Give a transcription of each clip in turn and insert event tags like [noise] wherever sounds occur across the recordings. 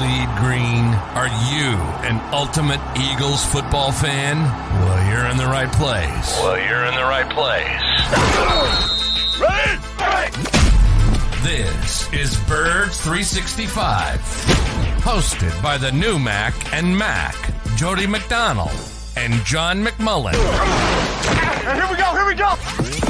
bleed green? Are you an ultimate Eagles football fan? Well, you're in the right place. Well, you're in the right place. This is Birds 365, hosted by the new Mac and Mac, Jody McDonald and John McMullen. Here we go, here we go.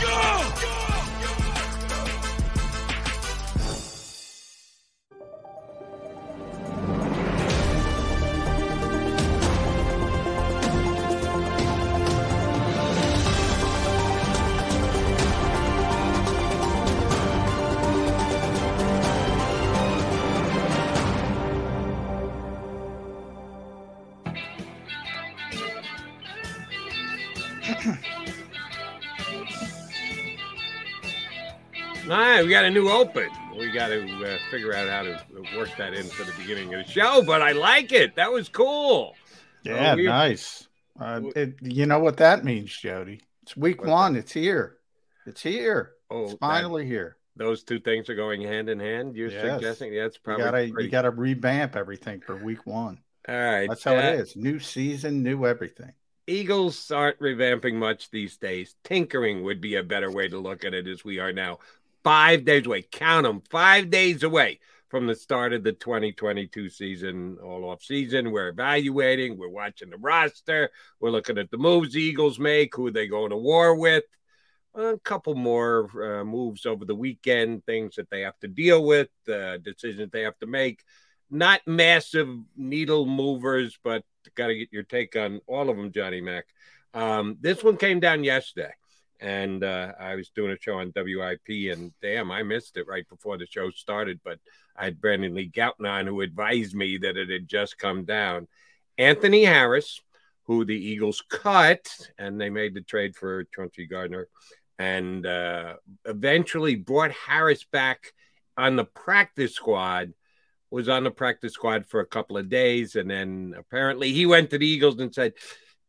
Right, we got a new open. We got to uh, figure out how to work that in for the beginning of the show, but I like it. That was cool. Yeah, we- nice. Uh, it, you know what that means, Jody? It's week one. It's here. It's here. Oh, it's that- finally here. Those two things are going hand in hand. You're Yes. suggesting that's You probably gotta pretty- you gotta revamp everything for week one. All right, That's how uh, it is. New season, new everything. Eagles aren't revamping much these days. Tinkering would be a better way to look at it as we are now. Five days away. Count them. Five days away from the start of the 2022 season, all off season. We're evaluating. We're watching the roster. We're looking at the moves the Eagles make, who they going to war with. A couple more uh, moves over the weekend, things that they have to deal with, uh, decisions they have to make. Not massive needle movers, but got to get your take on all of them, Johnny Mac. Um, this one came down yesterday, and uh, I was doing a show on WIP, and damn, I missed it right before the show started. But I had Brandon Lee Gowton on who advised me that it had just come down. Anthony Harris, who the Eagles cut, and they made the trade for Chauncey Gardner, and uh, eventually brought Harris back on the practice squad was on the practice squad for a couple of days, and then apparently he went to the Eagles and said,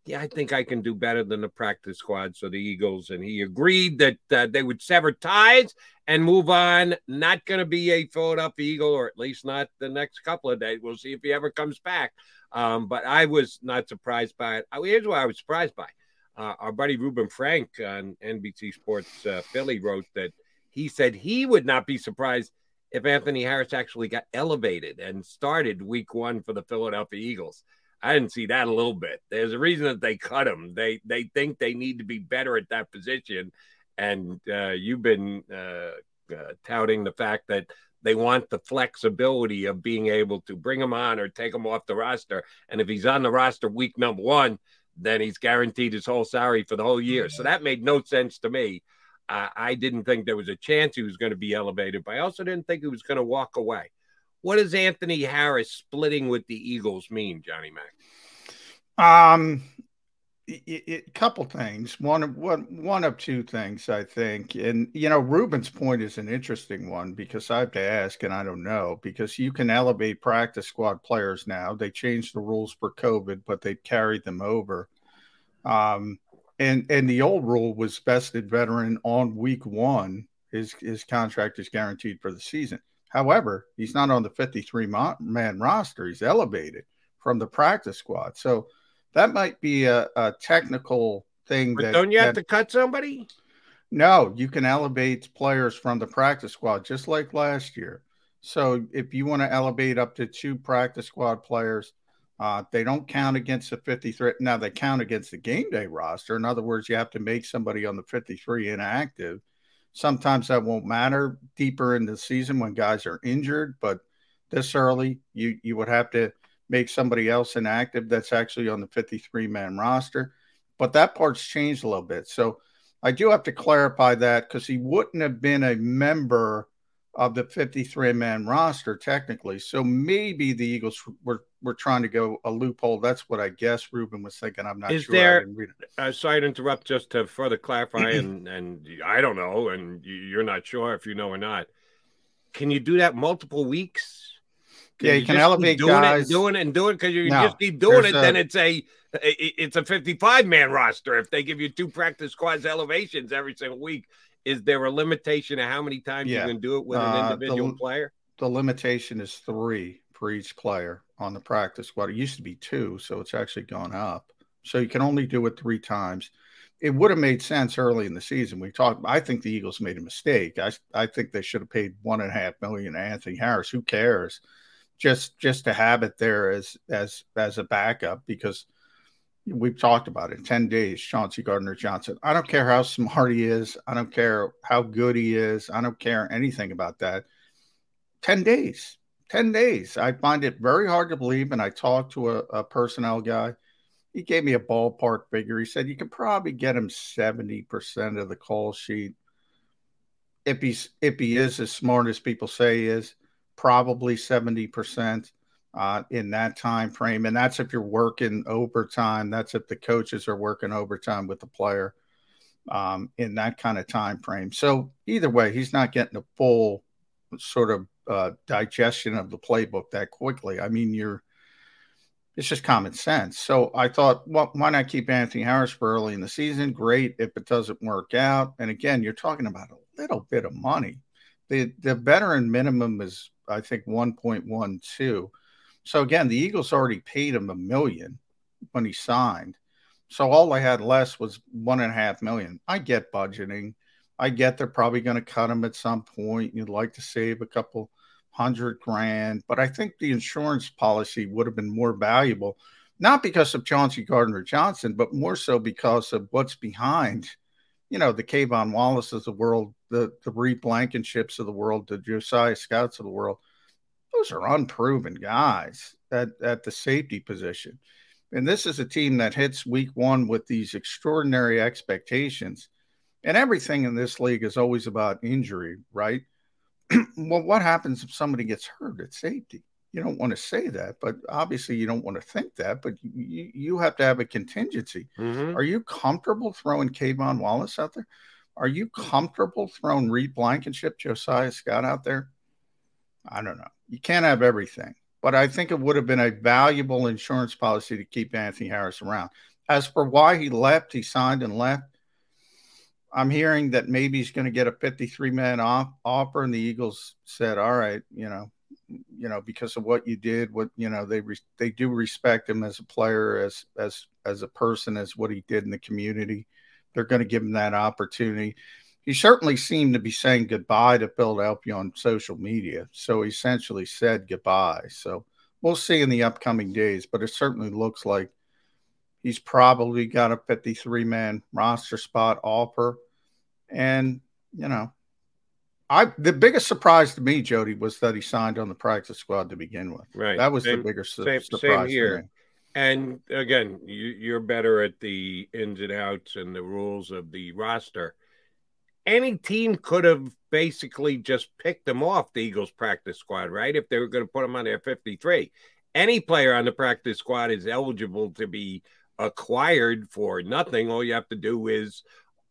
"Yeah, I think I can do better than the practice squad." So the Eagles and he agreed that uh, they would sever ties and move on. Not going to be a Philadelphia Eagle, or at least not the next couple of days. We'll see if he ever comes back. Um, but I was not surprised by it. Uh, Here's what I was surprised by. Uh, our buddy Reuben Frank on NBC Sports uh, Philly wrote that he said he would not be surprised if Anthony Harris actually got elevated and started week one for the Philadelphia Eagles. I didn't see that a little bit. There's a reason that they cut him. They they think they need to be better at that position, and uh, you've been uh, uh, touting the fact that they want the flexibility of being able to bring him on or take him off the roster. And if he's on the roster week number one, then he's guaranteed his whole salary for the whole year. So that made no sense to me. I didn't think there was a chance he was going to be elevated, but I also didn't think he was going to walk away. What does Anthony Harris splitting with the Eagles mean, Johnny Mac? Um, it, couple things. One of one one of two things, I think. And you know, Reuben's point is an interesting one because I have to ask, and I don't know because you can elevate practice squad players now. They changed the rules for COVID, but they carried them over. Um, and and the old rule was vested veteran on week one. His his contract is guaranteed for the season. However, he's not on the 53 man roster. He's elevated from the practice squad. So that might be a, a technical thing. But that, don't you have to cut somebody? No, you can elevate players from the practice squad just like last year. So if you want to elevate up to two practice squad players, uh, they don't count against the 53. Now they count against the game day roster. In other words, you have to make somebody on the 53 inactive. Sometimes that won't matter deeper in the season when guys are injured, but this early, you you would have to make somebody else inactive that's actually on the 53 man roster. but that part's changed a little bit. So I do have to clarify that because he wouldn't have been a member of the 53 man roster technically. So maybe the Eagles were, were trying to go a loophole. That's what I guess Reuben was thinking. I'm not Is sure. there, uh, sorry to interrupt, just to further clarify, [clears throat] and, and I don't know, and you're not sure if you know or not. Can you do that multiple weeks? Can yeah, you, you can elevate doing guys. It, doing it and doing it because you no, just keep doing it. A, then it's a it's a 55 man roster. If they give you two practice squads elevations every single week, is there a limitation of how many times yeah. you can do it with an uh, individual uh, the, player? The limitation is three for each player on the practice squad. It used to be two, so it's actually gone up. So you can only do it three times. It would have made sense early in the season. We talked. I think the Eagles made a mistake. I I think they should have paid one and a half million to Anthony Harris. Who cares? Just just to have it there as as as a backup because we've talked about it 10 days chauncey gardner johnson. I don't care how smart he is. I don't care how good he is. I don't care anything about that. 10 days 10 days. I find it very hard to believe and i talked to a, a personnel guy. He gave me a ballpark figure. He said you could probably get him 70% of the call sheet. If he's if he is as smart as people say he is probably 70% uh, in that time frame, and that's if you're working overtime. That's if the coaches are working overtime with the player um, in that kind of time frame. So either way, he's not getting a full sort of uh, digestion of the playbook that quickly. I mean, you're it's just common sense. So I thought, well, why not keep Anthony Harris for early in the season? Great if it doesn't work out. And again, you're talking about a little bit of money. The the veteran minimum is I think 1.12. So again, the Eagles already paid him a million when he signed. So all I had less was one and a half million. I get budgeting. I get they're probably going to cut him at some point. You'd like to save a couple hundred grand, but I think the insurance policy would have been more valuable, not because of Chauncey Gardner Johnson, but more so because of what's behind, you know, the K'Von Wallace of the world, the the Reed Blankenships of the world, the Josiah Scotts of the world those are unproven guys at, at the safety position. And this is a team that hits week one with these extraordinary expectations. And everything in this league is always about injury, right? [clears throat] well, what happens if somebody gets hurt at safety? You don't want to say that, but obviously you don't want to think that, but you, you have to have a contingency. Mm-hmm. Are you comfortable throwing K'Von Wallace out there? Are you comfortable throwing Reed Blankenship, Josiah Scott out there? I don't know. You can't have everything, but I think it would have been a valuable insurance policy to keep Anthony Harris around. As for why he left, he signed and left. I'm hearing that maybe he's going to get a 53 man off, offer, and the Eagles said, "All right, you know, you know, because of what you did, what you know, they re- they do respect him as a player, as as as a person, as what he did in the community. They're going to give him that opportunity he certainly seemed to be saying goodbye to Philadelphia on social media. So he essentially said goodbye. So we'll see in the upcoming days, but it certainly looks like he's probably got a 53 man roster spot offer. And, you know, I the biggest surprise to me, Jody, was that he signed on the practice squad to begin with. Right. That was same, the biggest same, surprise. Same here. And again, you, are better at the ins and outs and the rules of the roster any team could have basically just picked them off the Eagles practice squad, right? If they were going to put them on their 53. Any player on the practice squad is eligible to be acquired for nothing. All you have to do is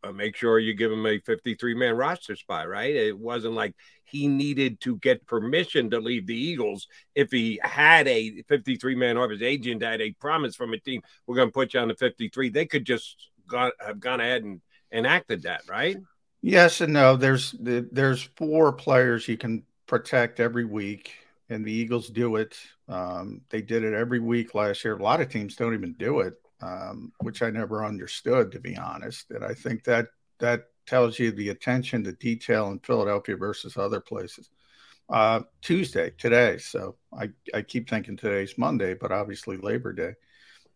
uh, make sure you give him a 53 man roster spot, right? It wasn't like he needed to get permission to leave the Eagles. If he had a 53 man or his agent had a promise from a team, we're going to put you on the 53, they could just got, have gone ahead and enacted that, right? Yes and no. There's there's four players you can protect every week, and the Eagles do it. Um, they did it every week last year. A lot of teams don't even do it, um, which I never understood, to be honest. And I think that that tells you the attention to detail in Philadelphia versus other places. Uh, Tuesday today, so I I keep thinking today's Monday, but obviously Labor Day.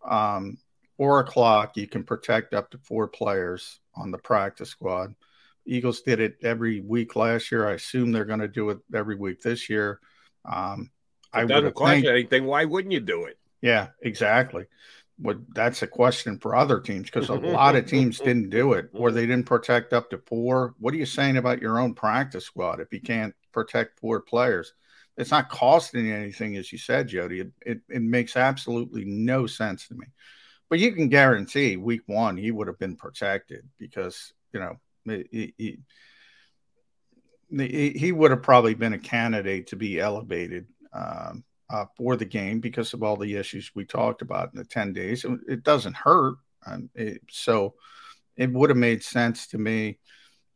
Um, four o'clock, you can protect up to four players on the practice squad. Eagles did it every week last year. I assume they're going to do it every week this year. Um, I doesn't cost think, anything. Why wouldn't you do it? Yeah, exactly. what that's a question for other teams because a lot of [laughs] teams didn't do it or they didn't protect up to four. What are you saying about your own practice squad if you can't protect four players? It's not costing you anything, as you said, Jody. It, it, it makes absolutely no sense to me. But you can guarantee week one he would have been protected because you know he, he, he would have probably been a candidate to be elevated um, uh, for the game because of all the issues we talked about in the 10 days. It doesn't hurt. Um, it, so it would have made sense to me.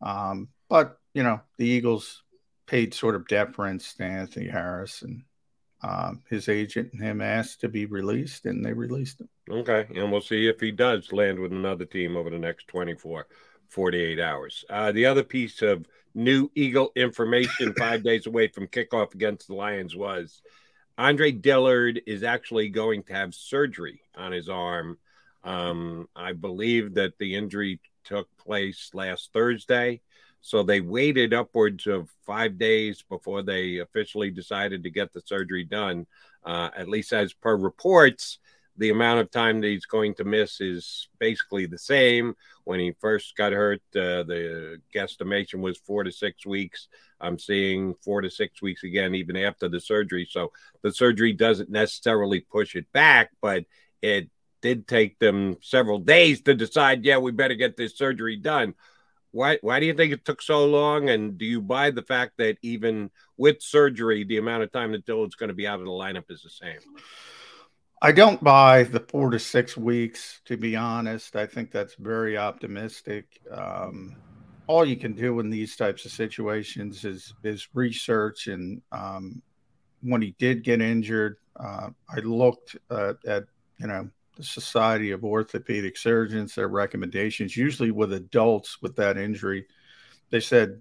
Um, but, you know, the Eagles paid sort of deference to Anthony Harris and um, his agent and him asked to be released, and they released him. Okay. And we'll see if he does land with another team over the next 24, 48 hours. Uh, the other piece of new Eagle information [laughs] five days away from kickoff against the Lions was Andre Dillard is actually going to have surgery on his arm. Um, I believe that the injury took place last Thursday. So they waited upwards of five days before they officially decided to get the surgery done. Uh, at least as per reports, the amount of time that he's going to miss is basically the same. When he first got hurt, uh, the guesstimation was four to six weeks. I'm seeing four to six weeks again, even after the surgery. So the surgery doesn't necessarily push it back, but it did take them several days to decide, yeah, we better get this surgery done. Why, why do you think it took so long? And do you buy the fact that even with surgery, the amount of time that Dillard's going to be out of the lineup is the same? I don't buy the four to six weeks, to be honest. I think that's very optimistic. Um, all you can do in these types of situations is is research. And um, when he did get injured, uh, I looked uh, at you know the Society of Orthopedic Surgeons, their recommendations. Usually with adults with that injury, they said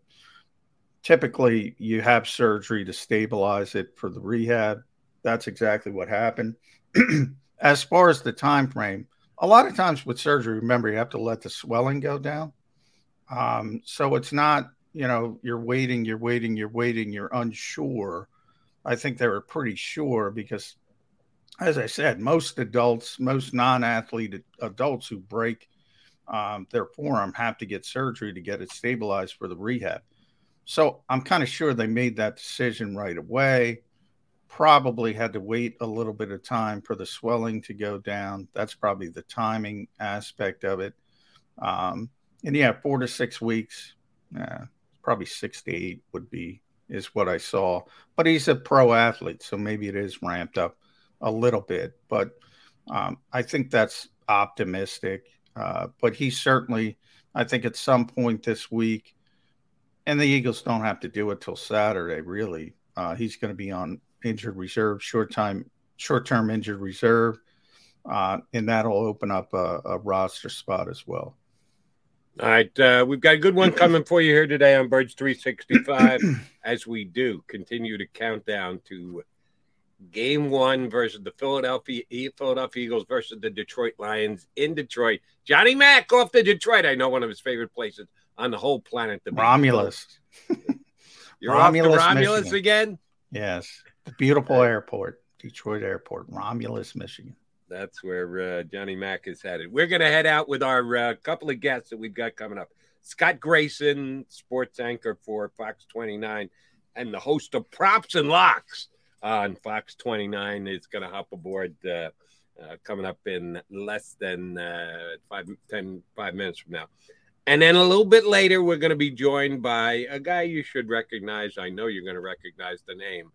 typically you have surgery to stabilize it for the rehab. That's exactly what happened. [clears throat] as far as the time frame, a lot of times with surgery, remember you have to let the swelling go down. Um, so it's not, you know, you're waiting, you're waiting, you're waiting, you're unsure. I think they were pretty sure because, as I said, most adults, most non athlete adults who break um, their forearm have to get surgery to get it stabilized for the rehab. So I'm kind of sure they made that decision right away. Probably had to wait a little bit of time for the swelling to go down. That's probably the timing aspect of it. Um, and yeah, four to six weeks, uh, probably six to eight would be is what I saw. But he's a pro athlete, so maybe it is ramped up a little bit. But um, I think that's optimistic. Uh, but he certainly, I think, at some point this week, and the Eagles don't have to do it till Saturday. Really, uh, he's going to be on injured reserve, short time, short term injured reserve, uh, and that'll open up a, a roster spot as well. All right, uh, we've got a good one coming for you here today on Birds 365. [clears throat] as we do continue to count down to game one versus the Philadelphia Philadelphia Eagles versus the Detroit Lions in Detroit. Johnny Mack off to Detroit. I know one of his favorite places on the whole planet. The Romulus. [laughs] You're Romulus, off to Romulus Michigan. again? Yes, the beautiful airport, Detroit Airport, Romulus, Michigan. That's where uh, Johnny Mack is headed. We're going to head out with our uh, couple of guests that we've got coming up. Scott Grayson, sports anchor for Fox 29, and the host of Props and Locks on Fox 29 is going to hop aboard uh, uh, coming up in less than uh, five, 10, five minutes from now. And then a little bit later, we're going to be joined by a guy you should recognize. I know you're going to recognize the name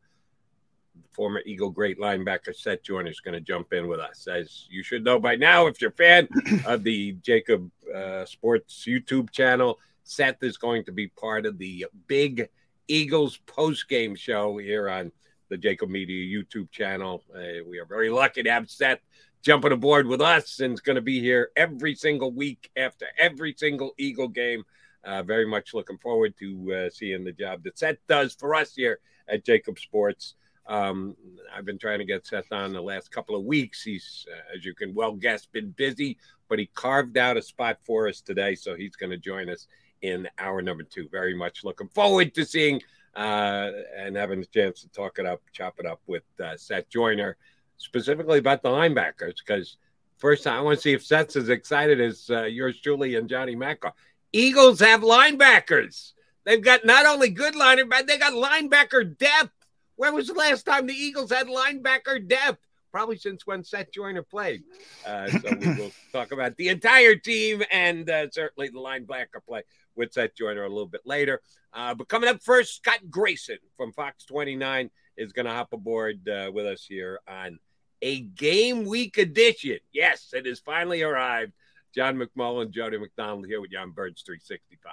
former Eagle great linebacker Seth Joyner is going to jump in with us. As you should know by now, if you're a fan [clears throat] of the Jacob uh, Sports YouTube channel, Seth is going to be part of the big Eagles post game show here on the Jacob Media YouTube channel. Uh, we are very lucky to have Seth jumping aboard with us and is going to be here every single week after every single Eagle game. Uh, very much looking forward to uh, seeing the job that Seth does for us here at Jacob Sports. Um, I've been trying to get Seth on the last couple of weeks. He's, uh, as you can well guess, been busy, but he carved out a spot for us today. So he's going to join us in hour number two. Very much looking forward to seeing uh, and having the chance to talk it up, chop it up with uh, Seth Joyner, specifically about the linebackers, because First I want to see if Seth's as excited as uh, yours truly and Johnny Mack. Eagles have linebackers. They've got not only good linebackers, but they got linebacker depth. When was the last time the Eagles had linebacker depth? Probably since when Seth Joyner played. Uh, so we will [laughs] talk about the entire team and uh, certainly the linebacker play with Seth Joyner a little bit later. Uh, but coming up first, Scott Grayson from Fox 29 is going to hop aboard uh, with us here on a game week edition. Yes, it has finally arrived. John McMullen, Jody McDonald here with you on Birds 365.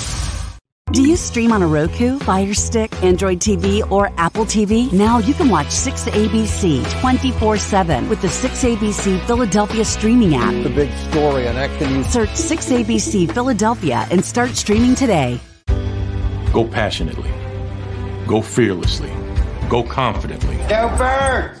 Do you stream on a Roku, Fire Stick, Android TV, or Apple TV? Now you can watch 6ABC 24 7 with the 6ABC Philadelphia streaming app. The big story on Action Search 6ABC Philadelphia and start streaming today. Go passionately. Go fearlessly. Go confidently. Go Birds!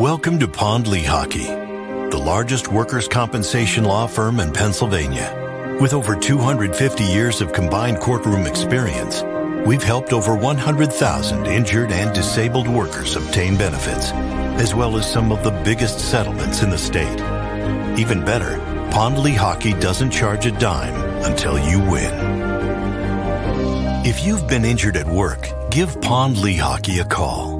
Welcome to Pond Lehocky, the largest workers' compensation law firm in Pennsylvania. With over 250 years of combined courtroom experience, we've helped over 100,000 injured and disabled workers obtain benefits, as well as some of the biggest settlements in the state. Even better, Pond Lehocky doesn't charge a dime until you win. If you've been injured at work, give Pond Lehocky a call.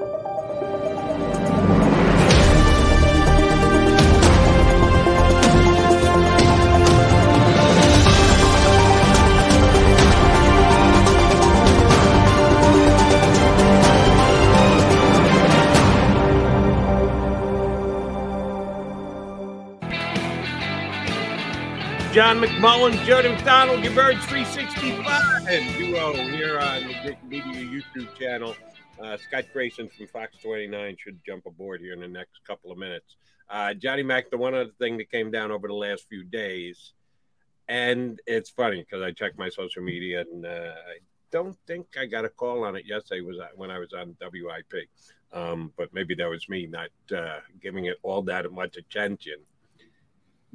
John McMullen, Jody McDonald, your Birds 365 duo here on the Dick Media YouTube channel. Uh, Scott Grayson from Fox 29 should jump aboard here in the next couple of minutes. Uh, Johnny Mac, the one other thing that came down over the last few days, and it's funny because I checked my social media and uh, I don't think I got a call on it yesterday. Was when I was on WIP, um, but maybe that was me not uh, giving it all that much attention.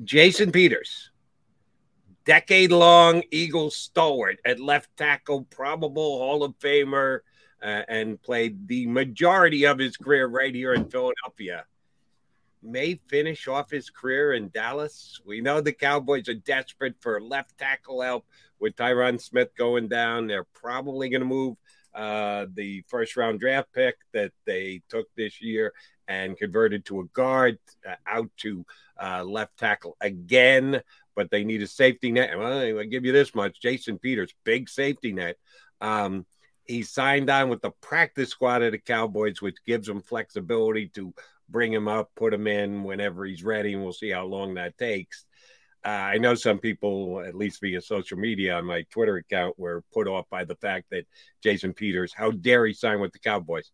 Jason Peters, decade long Eagles stalwart at left tackle, probable Hall of Famer, uh, and played the majority of his career right here in Philadelphia. May finish off his career in Dallas. We know the Cowboys are desperate for left tackle help with Tyron Smith going down. They're probably going to move uh, the first round draft pick that they took this year and converted to a guard uh, out to uh, left tackle again but they need a safety net. Well, I give you this much: Jason Peters, big safety net. Um, he signed on with the practice squad of the Cowboys, which gives him flexibility to bring him up, put him in whenever he's ready, and we'll see how long that takes. uh, I know some people, at least via social media on my Twitter account, were put off by the fact that Jason Peters, how dare he sign with the Cowboys?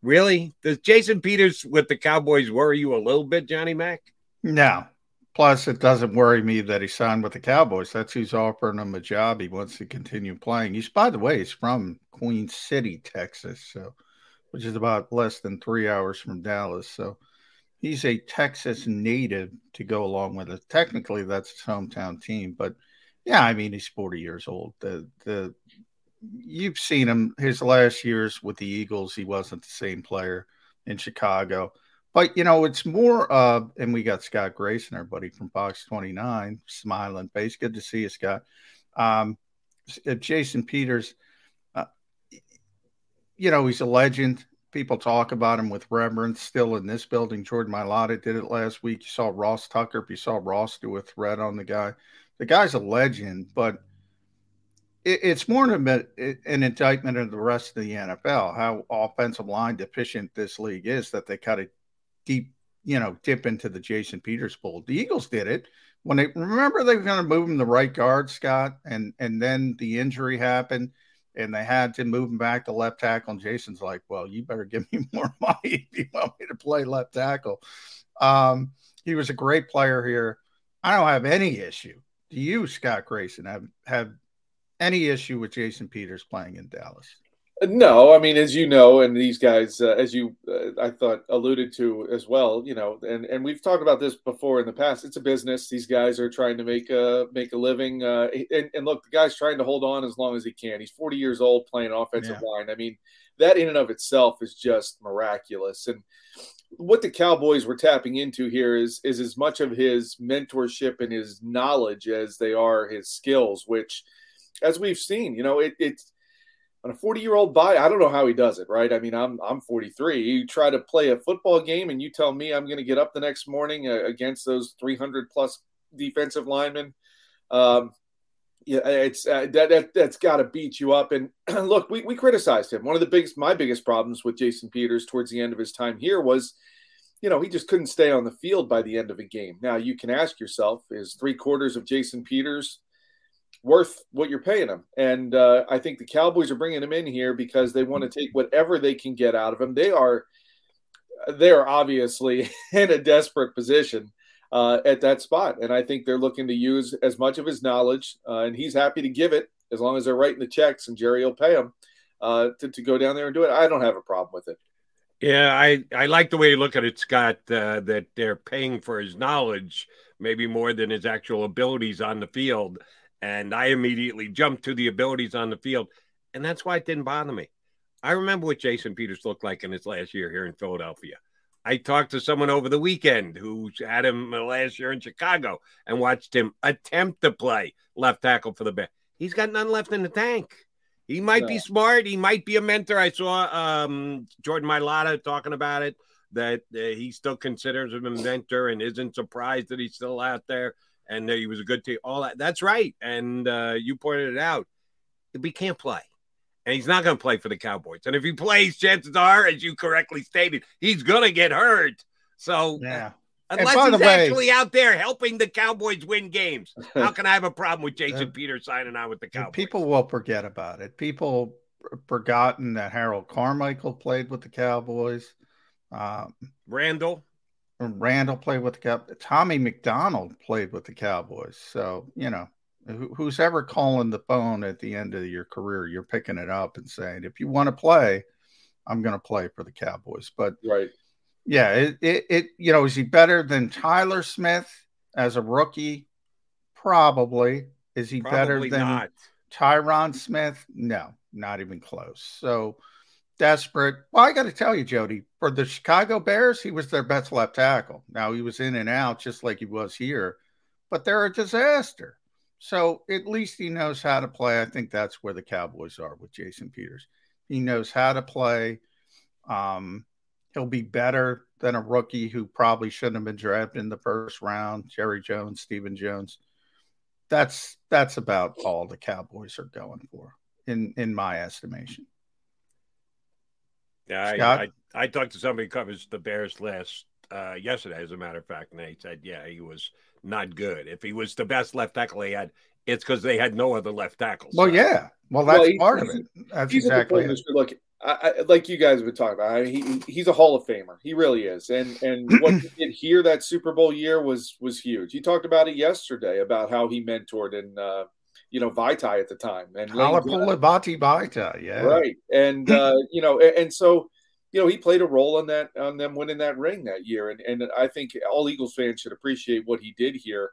Really? Does Jason Peters with the Cowboys worry you a little bit, Johnny Mack? No. Plus, it doesn't worry me that he signed with the Cowboys. That's who's offering him a job. He wants to continue playing. He's, by the way, he's from Queen City, Texas, so which is about less than three hours from Dallas. So he's a Texas native to go along with it. Technically, that's his hometown team, but yeah, I mean he's 40 years old. The the you've seen him his last years with the Eagles. He wasn't the same player in Chicago. But you know, it's more uh and we got Scott Grayson, our buddy from Fox 29, smiling face. Good to see you, Scott. Um Jason Peters, uh, you know, he's a legend. People talk about him with reverence still in this building. Jordan Mailata did it last week. You saw Ross Tucker. If you saw Ross do a threat on the guy. The guy's a legend, but it, it's more an, an indictment of the rest of the NFL, how offensive line deficient this league is that they cut it deep, you know, dip into the Jason Peters pool. The Eagles did it when they remember they were going to move him the right guard, Scott, and and then the injury happened and they had to move him back to left tackle. And Jason's like, "Well, you better give me [laughs] more money if you want me to play left tackle." Um, he was a great player here. I don't have any issue. Do you, Scott Grayson, have have any issue with Jason Peters playing in Dallas? No, I mean, as you know, and these guys, uh, as you, uh, I thought, alluded to as well, you know, and and we've talked about this before in the past. It's a business. These guys are trying to make a make a living, uh, and, and look, the guy's trying to hold on as long as he can. He's 40 years old, playing offensive yeah. line. I mean, that in and of itself is just miraculous. And what the Cowboys were tapping into here is is as much of his mentorship and his knowledge as they are his skills, which, as we've seen, you know, it, it's on a 40 year old body, I don't know how he does it, right? I mean, I'm I'm 43. You try to play a football game, and you tell me I'm going to get up the next morning uh, against those 300 plus defensive linemen. Um, yeah, it's uh, that, that that's got to beat you up. And [clears throat] look, we, we criticized him. One of the biggest, my biggest problems with Jason Peters towards the end of his time here was, you know, he just couldn't stay on the field by the end of a game. Now you can ask yourself, is three quarters of Jason Peters worth what you're paying him. And uh, I think the Cowboys are bringing him in here because they want to take whatever they can get out of him. They are they are obviously [laughs] in a desperate position uh, at that spot, and I think they're looking to use as much of his knowledge, uh, and he's happy to give it as long as they're writing the checks and Jerry will pay him uh, to, to go down there and do it. I don't have a problem with it. Yeah, I, I like the way you look at it, Scott, uh, that they're paying for his knowledge maybe more than his actual abilities on the field. And I immediately jumped to the abilities on the field. And that's why it didn't bother me. I remember what Jason Peters looked like in his last year here in Philadelphia. I talked to someone over the weekend who had him last year in Chicago and watched him attempt to play left tackle for the Bears. He's got none left in the tank. He might be smart. He might be a mentor. I saw um, Jordan Mailata talking about it that uh, he still considers him a mentor and isn't surprised that he's still out there and he was a good team. All that. That's right. And uh, you pointed it out. He can't play. And he's not going to play for the Cowboys. And if he plays, chances are, as you correctly stated, he's going to get hurt. So, yeah. Unless he's way, actually out there helping the Cowboys win games, [laughs] how can I have a problem with Jason uh, Peters signing on with the Cowboys? People will forget about it. People forgotten that Harold Carmichael played with the Cowboys. Um, Randall. Randall played with the Cowboys. Tommy McDonald played with the Cowboys. So, you know, who's ever calling the phone at the end of your career, you're picking it up and saying, if you want to play, I'm going to play for the Cowboys. But, right. Yeah, it, it, it, you know, is he better than Tyler Smith as a rookie? Probably. Is he Probably better than not. Tyron Smith? No, not even close. So, desperate. Well, I got to tell you, Jody, for the Chicago Bears, he was their best left tackle. Now he was in and out just like he was here, but they're a disaster. So at least he knows how to play. I think that's where the Cowboys are with Jason Peters. He knows how to play. Um, he'll be better than a rookie who probably shouldn't have been drafted in the first round. Jerry Jones, Stephen Jones. That's that's about all the Cowboys are going for, in in my estimation. Yeah, I, I, I, talked to somebody who covers the Bears last uh, yesterday, as a matter of fact, and they said, yeah, he was not good. If he was the best left tackle they had, it's because they had no other left tackles. Well, yeah. Well, that's well, part of it. That's exactly it. Look, I, I, like you guys have been talking about. I mean, he he's a Hall of Famer. He really is. And and [clears throat] what he did here that Super Bowl year was was huge. He talked about it yesterday about how he mentored and uh, you know Vaitai at the time and Halapoulivaati Vaitai, yeah, right. And uh, [laughs] you know, and, and, so you know he played a role in that on them winning that ring that year. And and I think all Eagles fans should appreciate what he did here.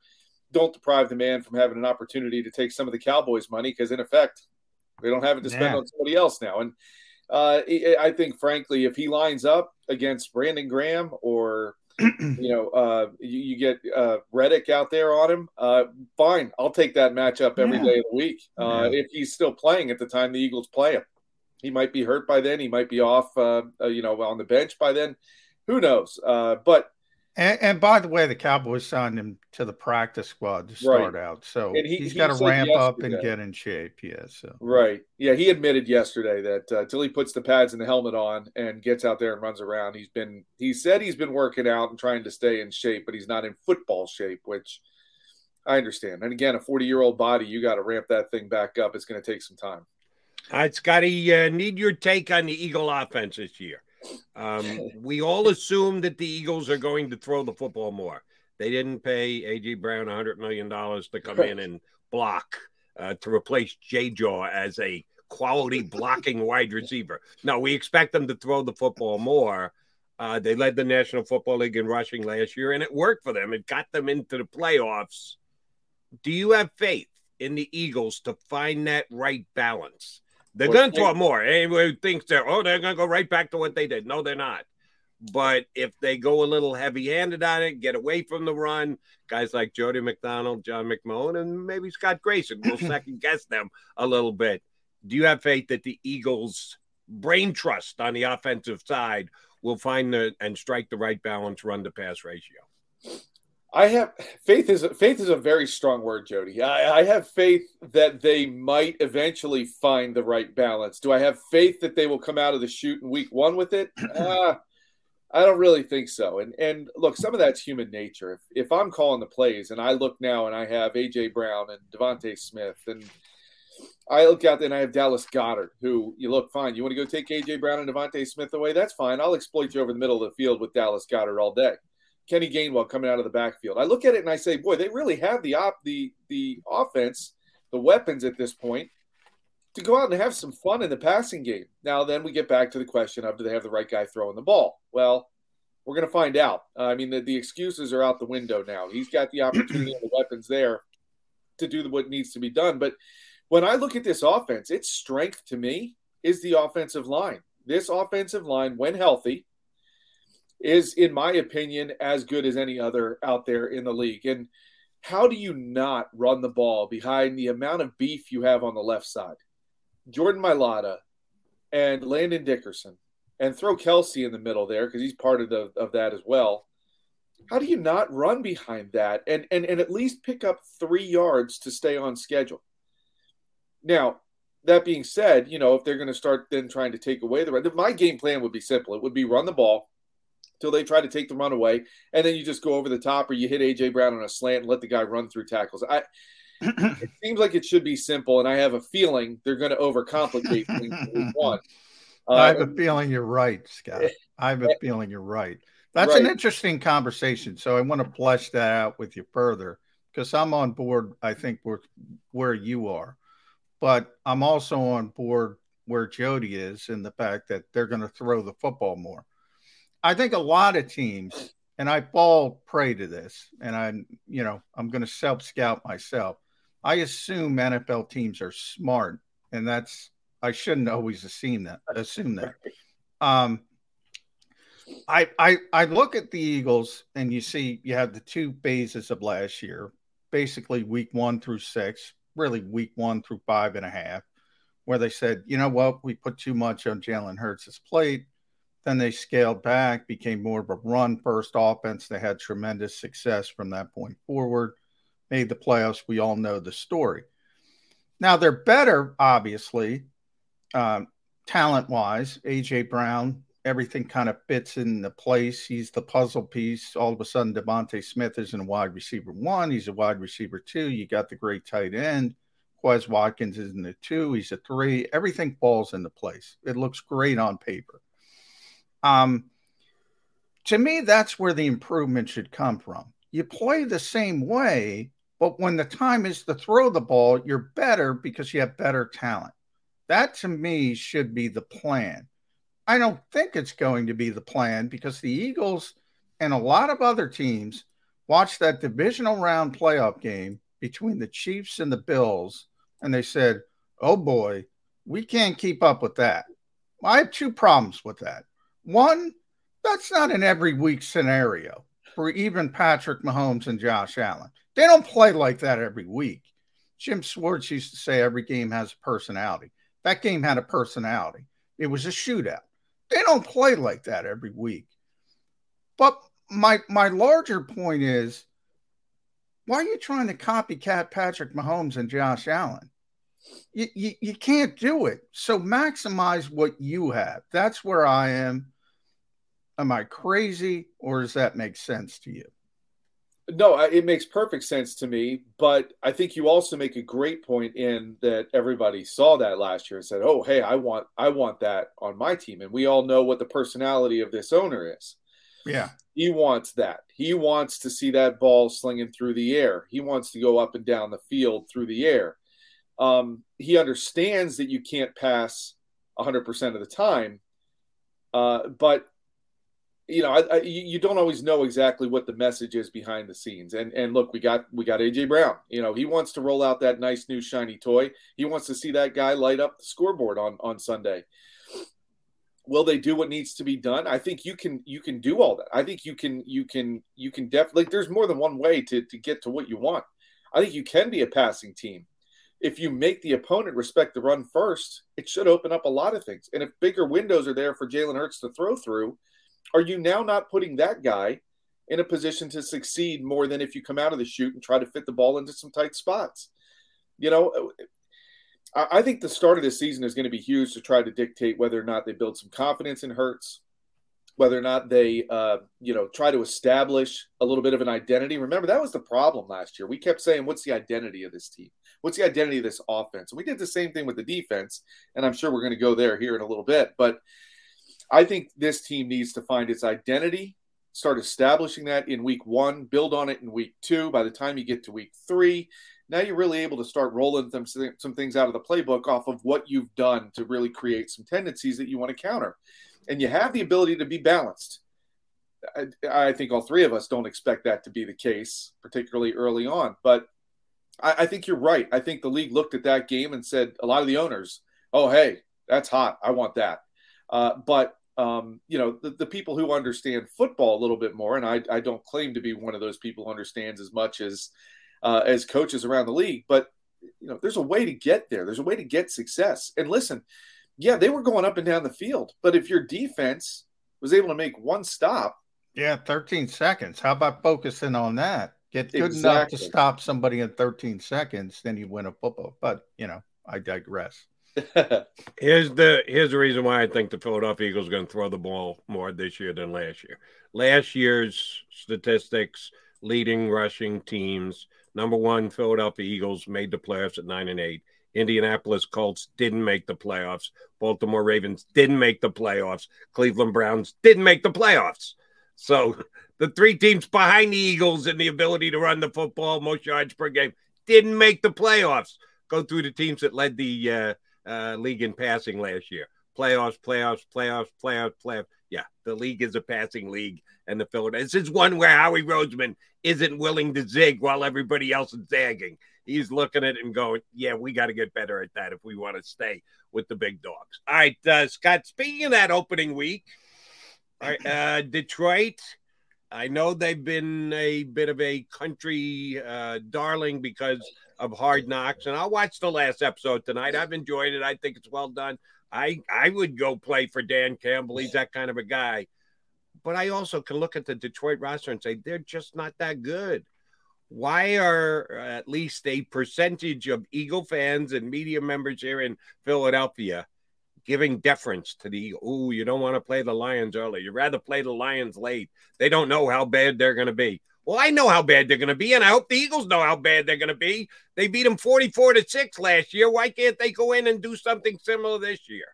Don't deprive the man from having an opportunity to take some of the Cowboys' money because in effect they don't have it to spend yeah. on somebody else now. And uh, I think, frankly, if he lines up against Brandon Graham or you know, uh, you, you, get uh, Reddick out there on him. Uh, fine, I'll take that matchup every yeah. day of the week. Uh, yeah. If he's still playing at the time the Eagles play him, he might be hurt by then. He might be off, uh, uh, you know, on the bench by then. Who knows? but and, and, by the way, the Cowboys signed him to the practice squad to start right. out, so he, has got to ramp up and get in shape. Yeah, so right, yeah, he admitted yesterday that uh, until he puts the pads and the helmet on and gets out there and runs around, he's been he said he's been working out and trying to stay in shape, but he's not in football shape, which I understand. And again, a forty year old body, you got to ramp that thing back up. It's going to take some time. All right, Scotty, uh, need your take on the Eagle offense this year. Um, [laughs] we all assume that the Eagles are going to throw the football more. They didn't pay AJ Brown $100 million to come in and block uh, to replace J Jaw as a quality [laughs] blocking wide receiver. No, we expect them to throw the football more. Uh, they led the National Football League in rushing last year, and it worked for them. It got them into the playoffs. Do you have faith in the Eagles to find that right balance? They're going to throw more. Anyone who thinks they're oh they're going to go right back to what they did. No, they're not. But if they go a little heavy-handed on it, get away from the run, guys like Jody McDonald, John McMullen, and maybe Scott Grayson will [laughs] second guess them a little bit. Do you have faith that the Eagles' brain trust on the offensive side will find the and strike the right balance, run to pass ratio? I have faith is faith is a very strong word, Jody. I, I, have faith that they might eventually find the right balance. Do I have faith that they will come out of the chute in week one with it? [clears throat] Uh, I don't really think so. And and look, some of that's human nature. If if I'm calling the plays and I look now and I have AJ Brown and DeVonta Smith and I look out there and I have Dallas Goedert, who you look fine. You want to go take AJ Brown and DeVonta Smith away? That's fine. I'll exploit you over the middle of the field with Dallas Goedert all day. Kenny Gainwell coming out of the backfield. I look at it and I say, boy, they really have the op the the offense, the weapons at this point to go out and have some fun in the passing game. Now, then we get back to the question of do they have the right guy throwing the ball? Well, we're going to find out. Uh, I mean, the, the excuses are out the window now. He's got the opportunity and the weapons there to do what needs to be done. But when I look at this offense, its strength to me is the offensive line. This offensive line, when healthy, is, in my opinion, as good as any other out there in the league. And how do you not run the ball behind the amount of beef you have on the left side? Jordan Mailata and Landon Dickerson, and throw Kelce in the middle there because he's part of the of that as well. How do you not run behind that and, and and at least pick up three yards to stay on schedule? Now, that being said, you know, if they're going to start then trying to take away the run, my game plan would be simple. It would be run the ball, till they try to take the run away, and then you just go over the top or you hit AJ Brown on a slant and let the guy run through tackles. I [clears throat] it seems like it should be simple, and I have a feeling they're going to overcomplicate things. [laughs] One, uh, I have a feeling you're right, Scott. I have a feeling you're right. That's right. an interesting conversation. So I want to flesh that out with you further because I'm on board. I think with where you are, but I'm also on board where Jody is in the fact that they're going to throw the football more. I think a lot of teams, and I fall prey to this, and I'm, you know, I'm going to self scout myself. I assume NFL teams are smart, and that's I shouldn't always assume that. Assume that. Um, I I I look at the Eagles, and you see you have the two phases of last year, basically week one through six, really week one through five and a half, where they said, you know what, we put too much on Jalen Hurts' plate. Then they scaled back, became more of a run first offense. They had tremendous success from that point forward, made the playoffs. We all know the story. Now they're better, obviously, um, talent wise. AJ Brown everything kind of fits in the place. He's the puzzle piece. All of a sudden, DeVonta Smith isn't a wide receiver one. He's a wide receiver two. You got the great tight end. Quez Watkins is in the two. He's a three. Everything falls into place. It looks great on paper. Um, to me, that's where the improvement should come from. You play the same way, but when the time is to throw the ball, you're better because you have better talent. That to me should be the plan. I don't think it's going to be the plan because the Eagles and a lot of other teams watched that divisional round playoff game between the Chiefs and the Bills and they said, oh boy, we can't keep up with that. I have two problems with that. One, that's not an every week scenario for even Patrick Mahomes and Josh Allen. They don't play like that every week. Jim Schwartz used to say every game has a personality. That game had a personality. It was a shootout. They don't play like that every week. But my my larger point is why are you trying to copycat Patrick Mahomes and Josh Allen? You, you, you can't do it. So maximize what you have. That's where I am. Am I crazy or does that make sense to you? No, it makes perfect sense to me. But I think you also make a great point in that everybody saw that last year and said, "Oh, hey, I want, I want that on my team." And we all know what the personality of this owner is. Yeah, he wants that. He wants to see that ball slinging through the air. He wants to go up and down the field through the air. Um, he understands that you can't pass 100% of the time, uh, but you know, I, I, you don't always know exactly what the message is behind the scenes. And and look, we got we got AJ Brown. You know, he wants to roll out that nice new shiny toy. He wants to see that guy light up the scoreboard on on Sunday. Will they do what needs to be done? I think you can you can do all that. I think you can you can you can definitely. Like, there's more than one way to to get to what you want. I think you can be a passing team. If you make the opponent respect the run first, it should open up a lot of things. And if bigger windows are there for Jalen Hurts to throw through, are you now not putting that guy in a position to succeed more than if you come out of the chute and try to fit the ball into some tight spots? You know, I think the start of this season is going to be huge to try to dictate whether or not they build some confidence in Hurts, whether or not they, uh, you know, try to establish a little bit of an identity. Remember, that was the problem last year. We kept saying, "What's the identity of this team? What's the identity of this offense?" And we did the same thing with the defense, and I'm sure we're going to go there here in a little bit. But I think this team needs to find its identity, start establishing that in week one, build on it in week two. By the time you get to week three, now you're really able to start rolling them some things out of the playbook off of what you've done to really create some tendencies that you want to counter. And you have the ability to be balanced. I, I think all three of us don't expect that to be the case, particularly early on. But I, I think you're right. I think the league looked at that game and said, a lot of the owners, oh, hey, that's hot. I want that. Uh, but um, you know, the, the, people who understand football a little bit more, and I, I, don't claim to be one of those people who understands as much as uh, as coaches around the league, but you know, there's a way to get there. There's a way to get success. And listen, yeah, they were going up and down the field, but if your defense was able to make one stop, yeah, 13 seconds. How about focusing on that? Get good exactly. enough to stop somebody in 13 seconds, then you win a football. But you know, I digress. [laughs] here's the here's the reason why I think the Philadelphia Eagles are going to throw the ball more this year than last year. Last year's statistics, leading rushing teams. Number one, Philadelphia Eagles made the playoffs at nine and eight. Indianapolis Colts didn't make the playoffs. Baltimore Ravens didn't make the playoffs. Cleveland Browns didn't make the playoffs. So the three teams behind the Eagles in the ability to run the football, most yards per game, didn't make the playoffs. Go through the teams that led the uh, uh, league in passing last year. Playoffs, playoffs, playoffs, playoffs, playoffs. Yeah, the league is a passing league, and the Philadelphia. This is one where Howie Roseman isn't willing to zig while everybody else is zagging. He's looking at it and going, "Yeah, we got to get better at that if we want to stay with the big dogs." All right, uh, Scott. Speaking of that opening week, all right, uh, Detroit. I know they've been a bit of a country uh, darling because of Hard Knocks, and I'll watch the last episode tonight. I've enjoyed it. I think it's well done. I I would go play for Dan Campbell. He's that kind of a guy. But I also can look at the Detroit roster and say they're just not that good. Why are at least a percentage of Eagle fans and media members here in Philadelphia giving deference to the oh, you don't want to play the Lions early. You'd rather play the Lions late. They don't know how bad they're going to be. Well, I know how bad they're going to be, and I hope the Eagles know how bad they're going to be. They beat them 44 to 6 last year. Why can't they go in and do something similar this year?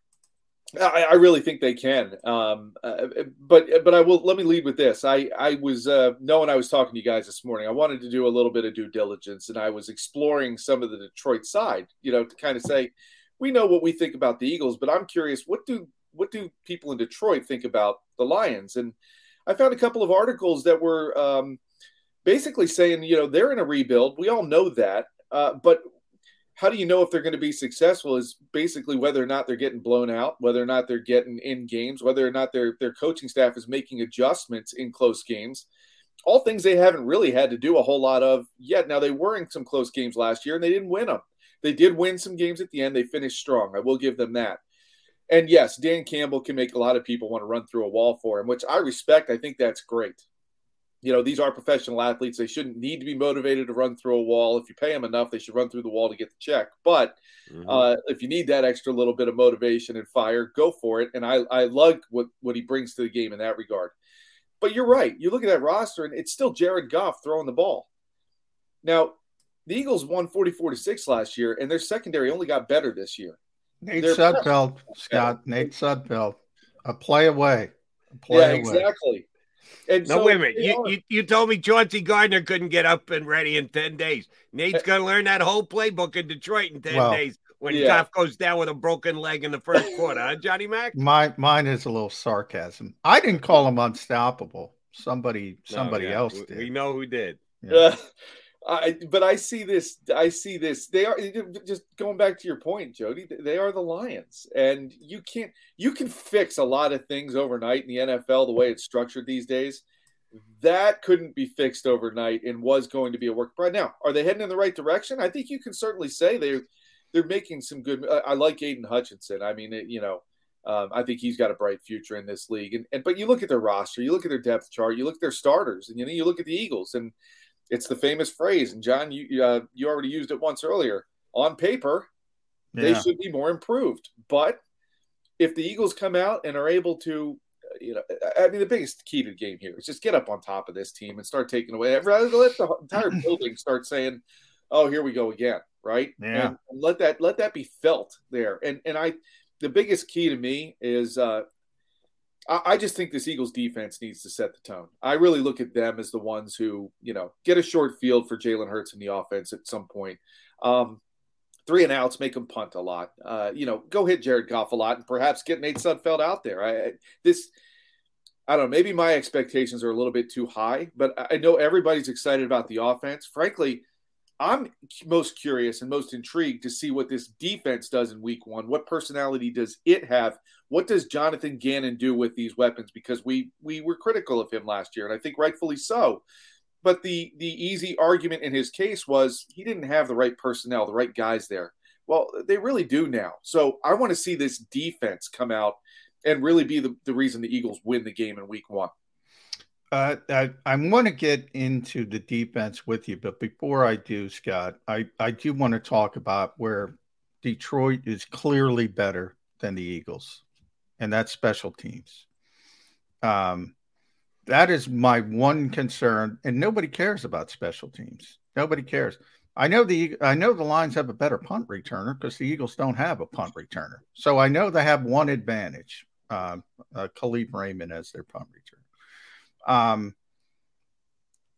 I, I really think they can. Um, uh, but but I will let me lead with this. I I was uh, knowing I was talking to you guys this morning. I wanted to do a little bit of due diligence, and I was exploring some of the Detroit side. You know, to kind of say we know what we think about the Eagles, but I'm curious what do what do people in Detroit think about the Lions? And I found a couple of articles that were um, basically saying, you know, they're in a rebuild. We all know that, uh, but how do you know if they're going to be successful is basically whether or not they're getting blown out, whether or not they're getting in games, whether or not their their coaching staff is making adjustments in close games. All things they haven't really had to do a whole lot of yet. Now they were in some close games last year and they didn't win them. They did win some games at the end. They finished strong. I will give them that. And yes, Dan Campbell can make a lot of people want to run through a wall for him, which I respect. I think that's great you know, these are professional athletes. They shouldn't need to be motivated to run through a wall. If you pay them enough, they should run through the wall to get the check. But mm-hmm. uh, if you need that extra little bit of motivation and fire, go for it. And I, I love what, what he brings to the game in that regard. But you're right. You look at that roster, and it's still Jared Goff throwing the ball. Now, the Eagles won 44 to 6 last year, and their secondary only got better this year. Nate Sudfeld, Scott, Nate Sudfeld, a play away. A play yeah, away. exactly. And no, so wait a minute. You, you, you told me Chauncey Gardner couldn't get up and ready in 10 days. Nate's eh. going to learn that whole playbook in Detroit in 10 well, days when yeah. Goff goes down with a broken leg in the first [laughs] quarter, huh, Johnny Mack? My, mine is a little sarcasm. I didn't call him unstoppable. Somebody somebody no, yeah. else did. We know who did. Yeah. [laughs] I, but I see this. I see this. They are just going back to your point, Jody. They are the Lions, and you can't. You can fix a lot of things overnight in the NFL the way it's structured these days. That couldn't be fixed overnight, and was going to be a work. Right now, are they heading in the right direction? I think you can certainly say they're they're making some good. I like Aidan Hutchinson. I mean, it, you know, um, I think he's got a bright future in this league. And, and but you look at their roster, you look at their depth chart, you look at their starters, and you know, you look at the Eagles and it's the famous phrase, and John, you uh, you already used it once earlier. On paper, yeah. they should be more improved, but if the Eagles come out and are able to, uh, you know, I mean, the biggest key to the game here is just get up on top of this team and start taking away. Rather let the entire [laughs] building start saying, "Oh, here we go again," right? Yeah. And let that let that be felt there. And and I, the biggest key to me is uh, I just think this Eagles defense needs to set the tone. I really look at them as the ones who, you know, get a short field for Jalen Hurts in the offense at some point. Um, three and outs, make them punt a lot. Uh, you know, go hit Jared Goff a lot, and perhaps get Nate Sudfeld out there. I, this, I don't know. Maybe my expectations are a little bit too high, but I know everybody's excited about the offense. Frankly, I'm most curious and most intrigued to see what this defense does in week one. What personality does it have? What does Jonathan Gannon do with these weapons? Because we we were critical of him last year, and I think rightfully so. But the the easy argument in his case was he didn't have the right personnel, the right guys there. Well, they really do now. So I want to see this defense come out and really be the, the reason the Eagles win the game in week one. Uh, I, I want to get into the defense with you, but before I do, Scott, I, I do want to talk about where Detroit is clearly better than the Eagles, and that's special teams. Um, that is my one concern, and nobody cares about special teams. Nobody cares. I know the I know the Lions have a better punt returner because the Eagles don't have a punt returner, so I know they have one advantage. Uh, uh, Kalif Raymond as their punt returner. Um,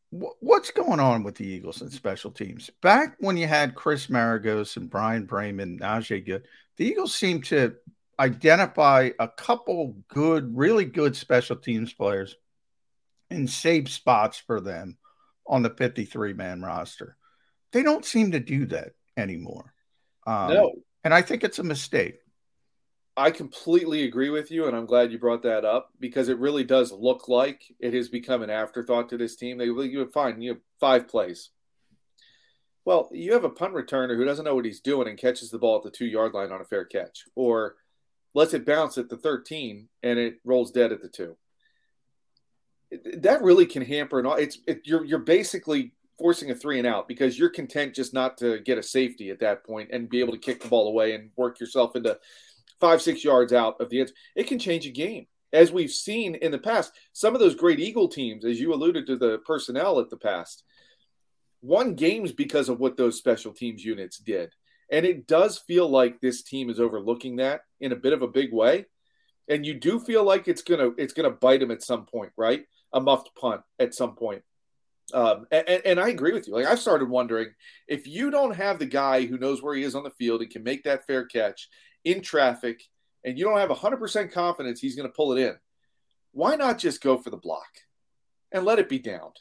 what's going on with the Eagles and special teams? Back when you had Chris Maragos and Bryan Braman, Najee Goode, the Eagles seem to identify a couple good, really good special teams players and save spots for them on the 53 man roster. They don't seem to do that anymore. Um, no. And I think it's a mistake. I completely agree with you, and I'm glad you brought that up because it really does look like it has become an afterthought to this team. They you would find you have five plays. Well, you have a punt returner who doesn't know what he's doing and catches the ball at the two yard line on a fair catch, or lets it bounce at the 13 and it rolls dead at the two. That really can hamper and it's it, you're you're basically forcing a three and out because you're content just not to get a safety at that point and be able to kick the ball away and work yourself into five, six yards out of the end. It can change a game. As we've seen in the past, some of those great Eagle teams, as you alluded to the personnel at the past, won games because of what those special teams units did. And it does feel like this team is overlooking that in a bit of a big way. And you do feel like it's gonna it's gonna bite them at some point, right? A muffed punt at some point. Um, and, and, I agree with you. Like I've started wondering if you don't have the guy who knows where he is on the field and can make that fair catch in traffic, and you don't have 100% confidence he's going to pull it in, why not just go for the block and let it be downed?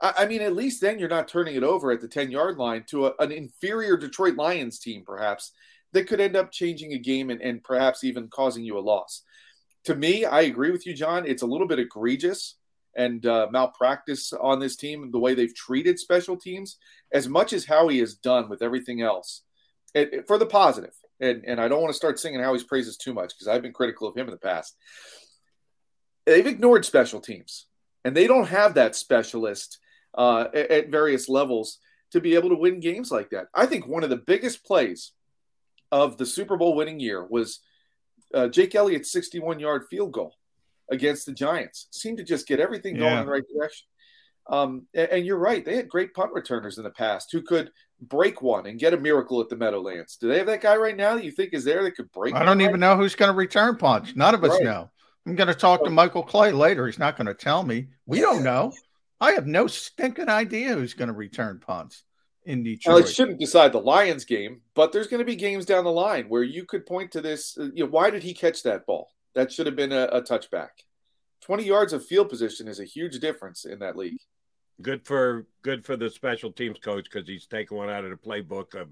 I, I mean, at least then you're not turning it over at the 10 yard line to a, an inferior Detroit Lions team, perhaps, that could end up changing a game and, and perhaps even causing you a loss. To me, I agree with you, John. It's a little bit egregious and uh, malpractice on this team, the way they've treated special teams, as much as Howie has done with everything else, it, it, for the positive. And, and I don't want to start singing Howie's praises too much because I've been critical of him in the past. They've ignored special teams, and they don't have that specialist uh, at, at various levels to be able to win games like that. I think one of the biggest plays of the Super Bowl winning year was uh, Jake Elliott's 61 yard field goal against the Giants. Seemed to just get everything going in the right direction. Um, and, and, you're right; they had great punt returners in the past who could break one and get a miracle at the Meadowlands. Do they have that guy right now that you think is there that could break? I don't even know who's going to return punch. None of us right. know. I'm going to talk to Michael Clay later. He's not going to tell me. We don't know. I have no stinking idea who's going to return punts in Detroit. Well, it shouldn't decide the Lions game, but there's going to be games down the line where you could point to this. Uh, you know, why did he catch that ball? That should have been a, a touchback. 20 yards of field position is a huge difference in that league. Good for good for the special teams coach because he's taking one out of the playbook of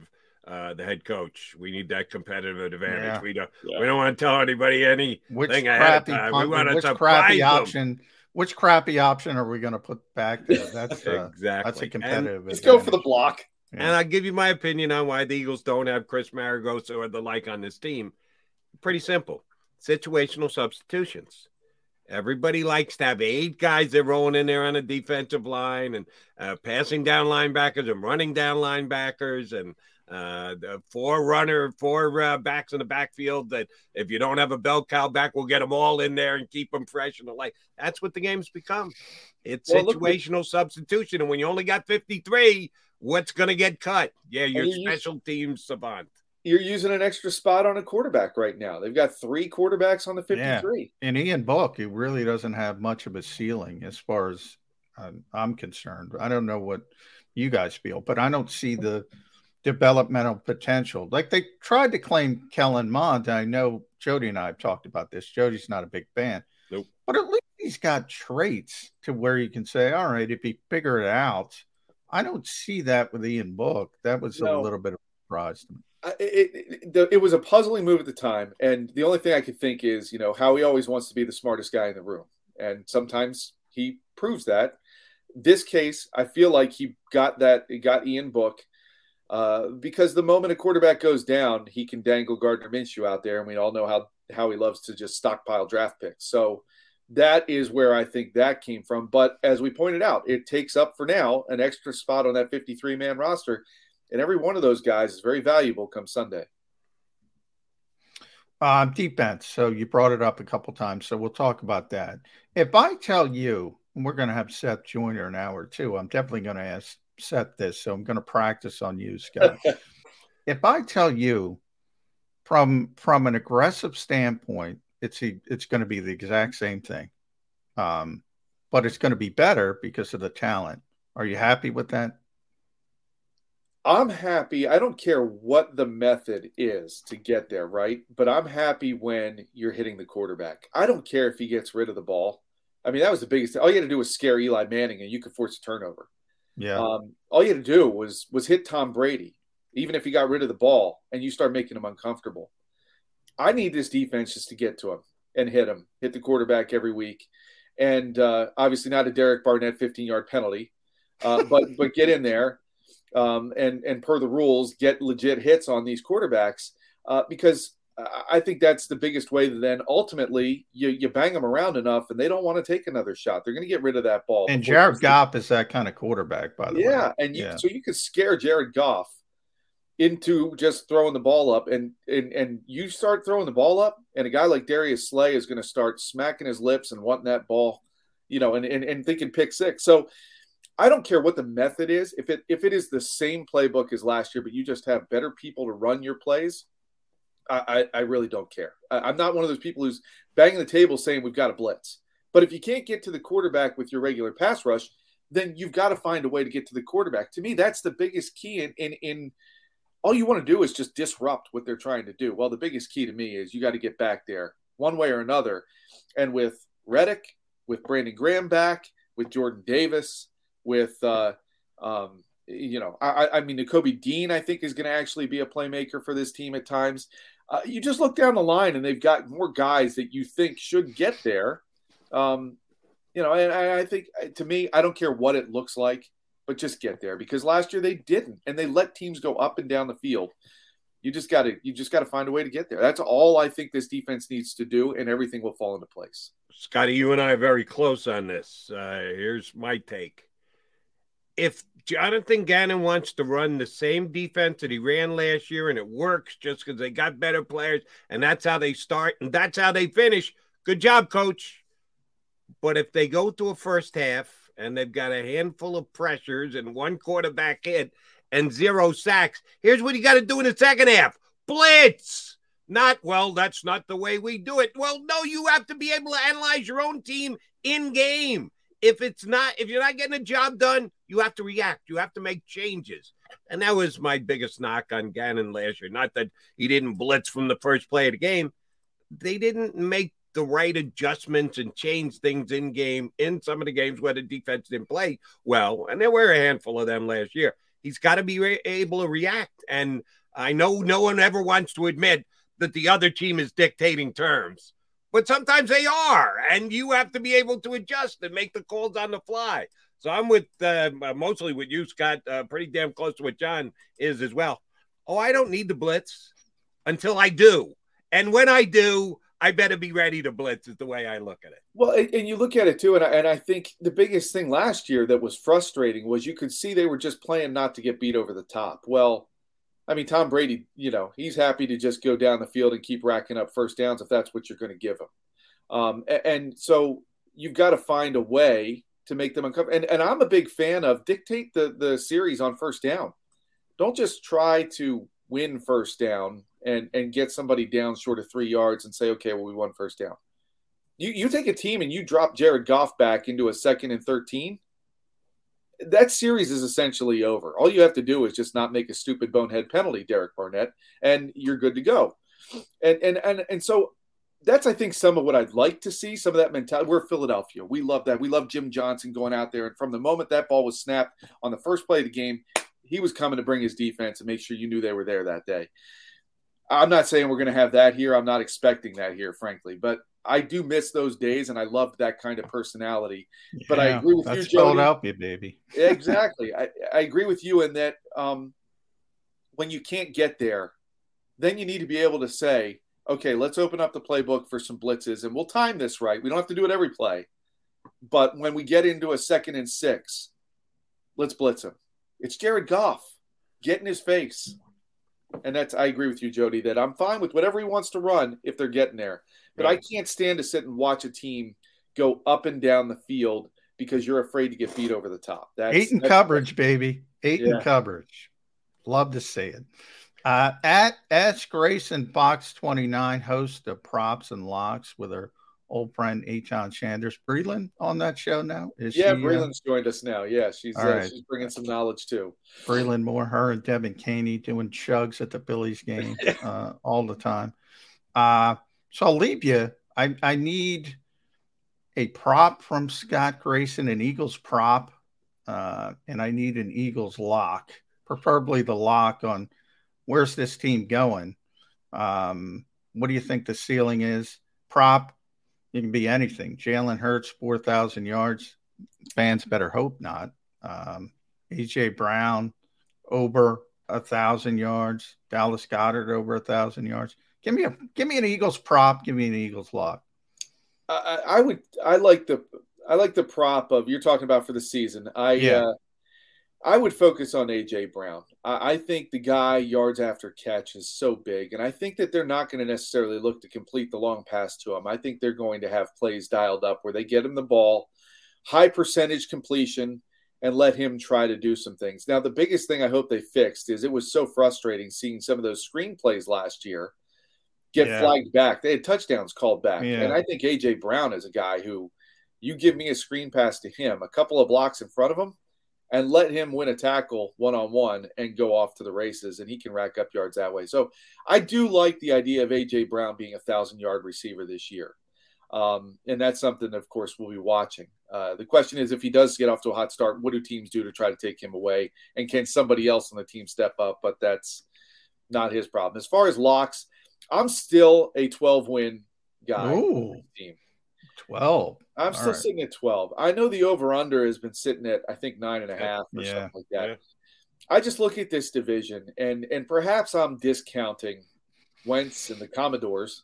uh, the head coach. We need that competitive advantage. Yeah. We don't yeah. we don't want to tell anybody anything which ahead of time. we want to crappy option. Which crappy option are we going to put back there? [laughs] That's uh, exactly that's a competitive. Let's go for the block. Yeah. And I'll give you my opinion on why the Eagles don't have Chris Maragos or the like on this team. Pretty simple situational substitutions. Everybody likes to have eight guys they're rolling in there on a defensive line and uh, passing down linebackers and running down linebackers and uh, four runner, four uh, backs in the backfield. That if you don't have a bell cow back, we'll get them all in there and keep them fresh and the like. That's what the game's become. It's well, situational look, substitution, and when you only got fifty three, what's going to get cut? Yeah, your special teams savant you're using an extra spot on a quarterback right now. They've got three quarterbacks on the 53. Yeah. And Ian Book, he really doesn't have much of a ceiling as far as um, I'm concerned. I don't know what you guys feel, but I don't see the developmental potential. Like they tried to claim Kellen Mond. I know Jody and I have talked about this. Jody's not a big fan. Nope. But at least he's got traits to where you can say, all right, if he figure it out. I don't see that with Ian Book. That was no. a little bit of a surprise to me it, it, it, was a puzzling move at the time, and the only thing I could think is, you know, how he always wants to be the smartest guy in the room, and sometimes he proves that. This case, I feel like he got that, he got Ian Book, uh, because the moment a quarterback goes down, he can dangle Gardner Minshew out there, and we all know how how he loves to just stockpile draft picks. So that is where I think that came from. But as we pointed out, it takes up for now an extra spot on that 53 man roster and every one of those guys is very valuable come Sunday. Um, defense. So you brought it up a couple times, so we'll talk about that. If I tell you, and we're going to have Seth Joyner an hour too, I'm definitely going to ask Seth this, so I'm going to practice on you, Scott. [laughs] if I tell you from from an aggressive standpoint, it's it's going to be the exact same thing, um, but it's going to be better because of the talent. Are you happy with that? I'm happy. I don't care what the method is to get there, right? But I'm happy when you're hitting the quarterback. I don't care if he gets rid of the ball. I mean, that was the biggest thing. All you had to do was scare Eli Manning and you could force a turnover. Yeah. Um, all you had to do was was hit Tom Brady, even if he got rid of the ball and you start making him uncomfortable. I need this defense just to get to him and hit him, hit the quarterback every week. And uh, obviously not a Derek Barnett 15 yard penalty, uh, but but get in there um, and and per the rules get legit hits on these quarterbacks uh, because I think that's the biggest way. That then ultimately you you bang them around enough, and they don't want to take another shot. They're going to get rid of that ball. And Jared Goff is that kind of quarterback, by the way. yeah, way. and you, yeah, so you could scare Jared Goff into just throwing the ball up and and and you start throwing the ball up and a guy like Darius Slay is going to start smacking his lips and wanting that ball, you know, and, and and thinking pick six. So I don't care what the method is. If it if it is the same playbook as last year, but you just have better people to run your plays, I, I, I really don't care. I, am not one of those people who's banging the table saying we've got a blitz. But if you can't get to the quarterback with your regular pass rush, then you've got to find a way to get to the quarterback. To me, that's the biggest key in in, in all you want to do is just disrupt what they're trying to do. Well, the biggest key to me is you got to get back there one way or another. And with Reddick, with Brandon Graham back, with Jordan Davis, with uh, um, you know, I, I mean, Nakobe Dean, I think is going to actually be a playmaker for this team at times. Uh, you just look down the line, and they've got more guys that you think should get there. Um, you know, and I, I think to me, I don't care what it looks like but just get there because last year they didn't and they let teams go up and down the field. You just got to you just got to find a way to get there. That's all i think this defense needs to do and everything will fall into place. Scotty you and i are very close on this. Uh, here's my take if jonathan gannon wants to run the same defense that he ran last year and it works just because they got better players and that's how they start and that's how they finish good job coach but if they go to a first half and they've got a handful of pressures and one quarterback hit and zero sacks. Here's what you got to do in the second half blitz. Not, well, that's not the way we do it. Well, no, you have to be able to analyze your own team in game. If it's not, if you're not getting a job done, you have to react. You have to make changes. And that was my biggest knock on Gannon last year. Not that he didn't blitz from the first play of the game. They didn't make the right adjustments and change things in game in some of the games where the defense didn't play well. And there were a handful of them last year. He's got to be re- able to react. And I know no one ever wants to admit that the other team is dictating terms, but sometimes they are. And you have to be able to adjust and make the calls on the fly. So I'm with uh, mostly with you, Scott, uh, pretty damn close to what John is as well. Oh, I don't need the blitz until I do. And when I do, I better be ready to blitz. Is the way I look at it. Well, and you look at it too, and I, and I think the biggest thing last year that was frustrating was you could see they were just playing not to get beat over the top. Well, I mean, Tom Brady, you know, he's happy to just go down the field and keep racking up first downs if that's what you're going to give him. Um, and, and so you've got to find a way to make them uncomfortable. And, and I'm a big fan of dictate the the series on first down. Don't just try to win first down and and get somebody down short of three yards and say, okay, well, we won first down. You you take a team and you drop Jared Goff back into a second and thirteen. That series is essentially over. All you have to do is just not make a stupid bonehead penalty, Derek Barnett, and you're good to go. And and and and so that's I think some of what I'd like to see. Some of that mentality. We're Philadelphia. We love that. We love Jim Johnson going out there, and from the moment that ball was snapped on the first play of the game, he was coming to bring his defense and make sure you knew they were there that day. I'm not saying we're going to have that here. I'm not expecting that here, frankly, but I do miss those days, and I loved that kind of personality. Yeah, but I agree with that's you, Jody. Philadelphia, baby. [laughs] exactly. I, I agree with you in that um, when you can't get there, then you need to be able to say, okay, let's open up the playbook for some blitzes, and we'll time this right. We don't have to do it every play, but when we get into a second and six, let's blitz him. It's Jared Goff. Get in his face and that's I agree with you, Jody, that I'm fine with whatever he wants to run if they're getting there. But right. I can't stand to sit and watch a team go up and down the field because you're afraid to get beat over the top. That's eight in that's, coverage, baby. Eight yeah. in coverage. Love to see it. Uh, at S Grayson Fox 29, host of Props and Locks with her old friend Echon Sanders. Breland on that show now? Is yeah, she, uh, Breland's uh... joined us now. Yeah, she's uh, right. she's bringing some knowledge too. Breland Moore, her and Devin Caney doing chugs at the Phillies game [laughs] uh, all the time. Uh, so I'll leave you. I, I need a prop from Scott Grayson, an Eagles prop, uh, and I need an Eagles lock, preferably the lock on where's this team going. Um, what do you think the ceiling is? Prop it can be anything. Jalen Hurts, 4,000 yards. Fans better hope not. Um, AJ Brown, over a thousand yards. Dallas Goedert over a thousand yards. Give me a give me an Eagles prop. Give me an Eagles lock. I, I would. I like the. I like the prop of you're talking about for the season. I. Yeah. Uh, I would focus on AJ Brown. I, I, think the guy yards after catch is so big, and I think that they're not going to necessarily look to complete the long pass to him. I think they're going to have plays dialed up where they get him the ball, high percentage completion, and let him try to do some things. Now, the biggest thing I hope they fixed is it was so frustrating seeing some of those screen plays last year get yeah. flagged back. They had touchdowns called back, yeah. and I think AJ Brown is a guy who you give me a screen pass to him, a couple of blocks in front of him and let him win a tackle one on one and go off to the races, and he can rack up yards that way. So I do like the idea of AJ Brown being a thousand yard receiver this year. Um, and that's something, of course, we'll be watching. Uh, the question is, if he does get off to a hot start, what do teams do to try to take him away? And can somebody else on the team step up? But that's not his problem. As far as locks, I'm still a 12 win guy. team. 12. I'm still right. sitting at 12. I know the over under has been sitting at, I think, nine and a half or yeah. something like that. Yeah. I just look at this division and and perhaps I'm discounting Wentz and the Commodores.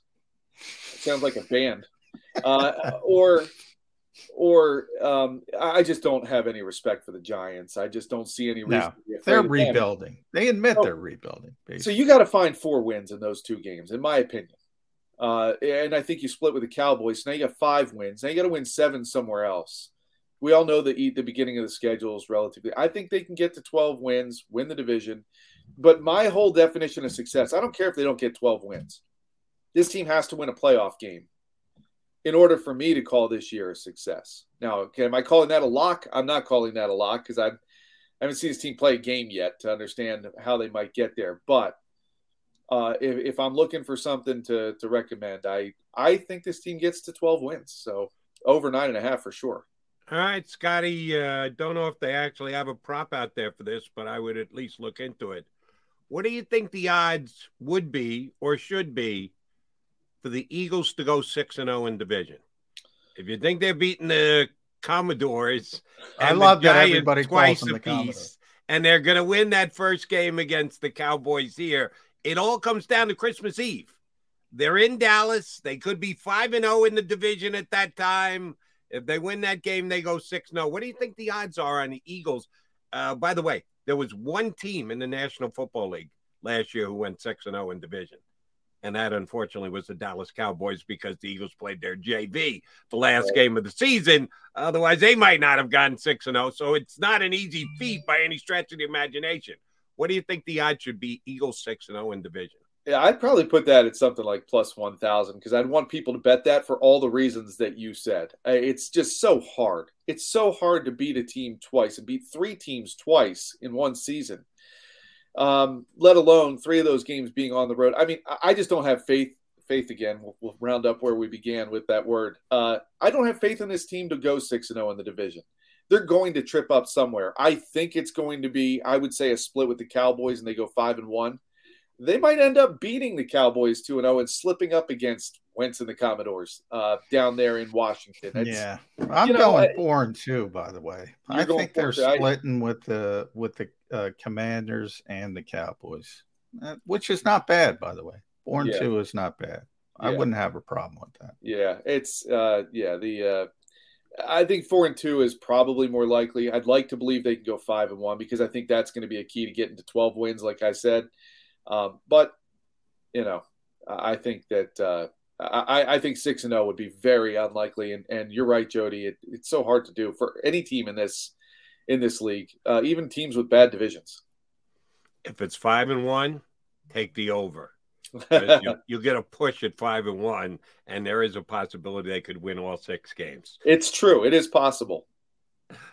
It sounds like a band. Uh, [laughs] or or um, I just don't have any respect for the Giants. I just don't see any reason. No, they're rebuilding. They admit they're rebuilding. Basically. So you got to find four wins in those two games, in my opinion. Uh, and I think you split with the Cowboys. Now you got five wins. Now you got to win seven somewhere else. We all know that the beginning of the schedule is relatively. I think they can get to 12 wins, win the division. But my whole definition of success, I don't care if they don't get 12 wins. This team has to win a playoff game in order for me to call this year a success. Now, okay, am I calling that a lock? I'm not calling that a lock because I haven't seen this team play a game yet to understand how they might get there. But uh, if, if, I'm looking for something to to recommend, I I think this team gets to 12 wins, so over nine and a half for sure. All right, Scotty. Uh, don't know if they actually have a prop out there for this, but I would at least look into it. What do you think the odds would be or should be for the Eagles to go six and zero oh in division? If you think they're beating the Commodores, I love that everybody twice a piece, and they're going to win that first game against the Cowboys here it all comes down to Christmas Eve. They're in Dallas. They could be 5 and 0 in the division at that time. If they win that game, they go 6 0. What do you think the odds are on the Eagles? Uh, by the way, there was one team in the National Football League last year who went 6 and 0 in division. And that unfortunately was the Dallas Cowboys because the Eagles played their JV the last game of the season. Otherwise, they might not have gotten 6 and 0. So it's not an easy feat by any stretch of the imagination. What do you think the odds should be? Eagles six and zero oh in division. Yeah, I'd probably put that at something like plus one thousand because I'd want people to bet that for all the reasons that you said. It's just so hard. It's so hard to beat a team twice and beat three teams twice in one season. Um, let alone three of those games being on the road. I mean, I just don't have faith. Faith again. We'll, we'll round up where we began with that word. Uh, I don't have faith in this team to go six and zero oh in the division they're going to trip up somewhere. I think it's going to be, I would say, a split with the Cowboys, and they go five and one. They might end up beating the Cowboys two and zero and slipping up against Wentz and the Commodores uh, down there in Washington. It's, yeah, I'm going know, four and two. By the way, I think they're splitting with the with the uh, Commanders and the Cowboys, uh, which is not bad. By the way, four and yeah. two is not bad. I wouldn't have a problem with that. Yeah, it's uh, yeah the uh, I think four and two is probably more likely. I'd like to believe they can go five and one because I think that's going to be a key to getting to twelve wins, like I said. Um, but you know, I think that uh, I, I, think six and zero oh would be very unlikely. And, and you're right, Jody. It, it's so hard to do for any team in this in this league, uh, even teams with bad divisions. If it's five and one, take the over you, [laughs] will get a push at five and one, and there is a possibility they could win all six games. It's true. It is possible.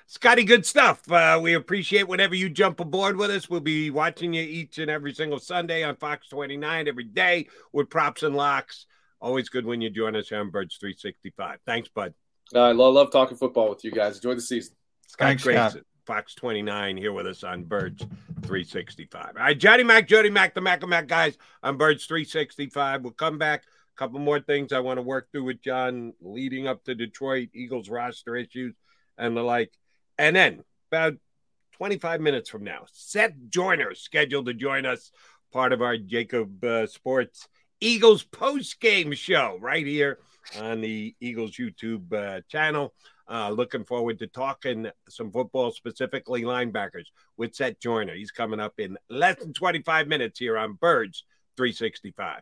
Scotty, good stuff. Uh, we appreciate whenever you jump aboard with us. We'll be watching you each and every single Sunday on Fox 29 every day with props and locks. Always good when you join us here on Birds 365. Thanks, bud. I love, love talking football with you guys. Enjoy the season. Scott Thanks, Grayson. Scott. Fox 29 here with us on Birds 365. All right, Johnny Mac, Jody Mac, the Mac and Mac guys on Birds 365. We'll come back. A couple more things I want to work through with John leading up to Detroit Eagles roster issues and the like. And then about 25 minutes from now, Seth Joyner scheduled to join us, part of our Jacob uh, Sports Eagles post game show right here on the Eagles YouTube uh, channel. Uh, looking forward to talking some football, specifically linebackers, with Seth Joyner. He's coming up in less than 25 minutes here on Birds 365.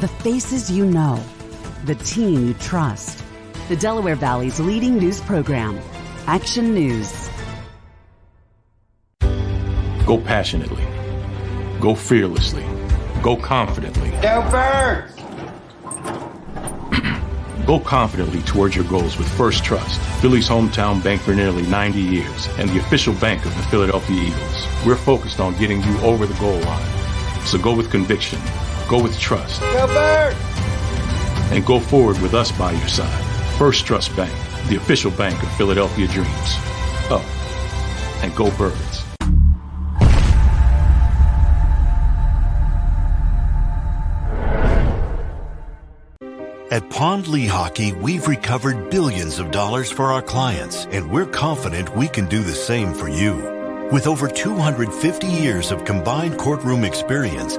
The faces you know, the team you trust. The Delaware Valley's leading news program, Action News. Go passionately. Go fearlessly. Go confidently. Go Birds! [clears throat] Go confidently towards your goals with Firstrust, Philly's hometown bank for nearly 90 years, and the official bank of the Philadelphia Eagles. We're focused on getting you over the goal line. So go with conviction Go with trust. And go forward with us by your side. Firstrust Bank, the official bank of Philadelphia Dreams. Oh, and go Birds. At Pond Lehocky, we've recovered billions of dollars for our clients, and we're confident we can do the same for you. With over 250 years of combined courtroom experience,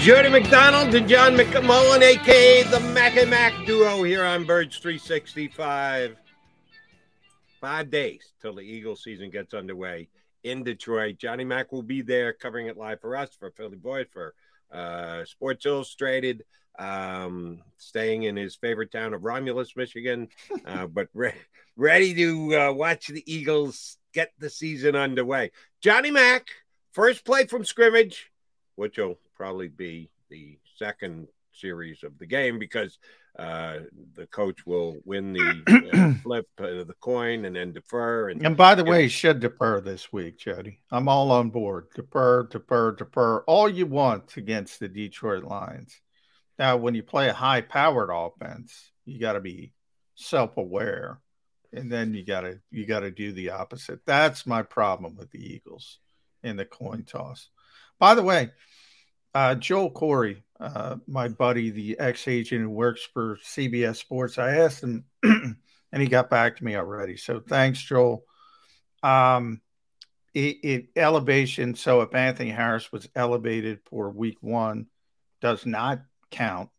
Jody McDonald and John McMullen, aka the Mac and Mac duo, here on Birds 365. Five days till the Eagles season gets underway in Detroit. Johnny Mac will be there covering it live for us, for Philly Boys, for uh, Sports Illustrated, um, staying in his favorite town of Romulus, Michigan, uh, [laughs] but re- ready to uh, watch the Eagles get the season underway. Johnny Mac, first play from scrimmage, which will probably be the second series of the game because uh, the coach will win the uh, [clears throat] flip of the coin and then defer. And, and by the way, should defer this week, Jody. I'm all on board. Defer, defer, defer. All you want against the Detroit Lions. Now, when you play a high powered offense, you got to be self aware. And then you gotta you gotta do the opposite. That's my problem with the Eagles in the coin toss. By the way, uh, Joel Corry, uh, my buddy, the ex agent who works for CBS Sports, I asked him [clears throat] and he got back to me already. So thanks, Joel. Um, it, it, elevation. So if Anthony Harris was elevated for week one, does not count.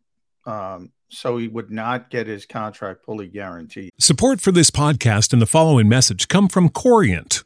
Um, so he would not get his contract fully guaranteed. Support for this podcast and the following message come from Corient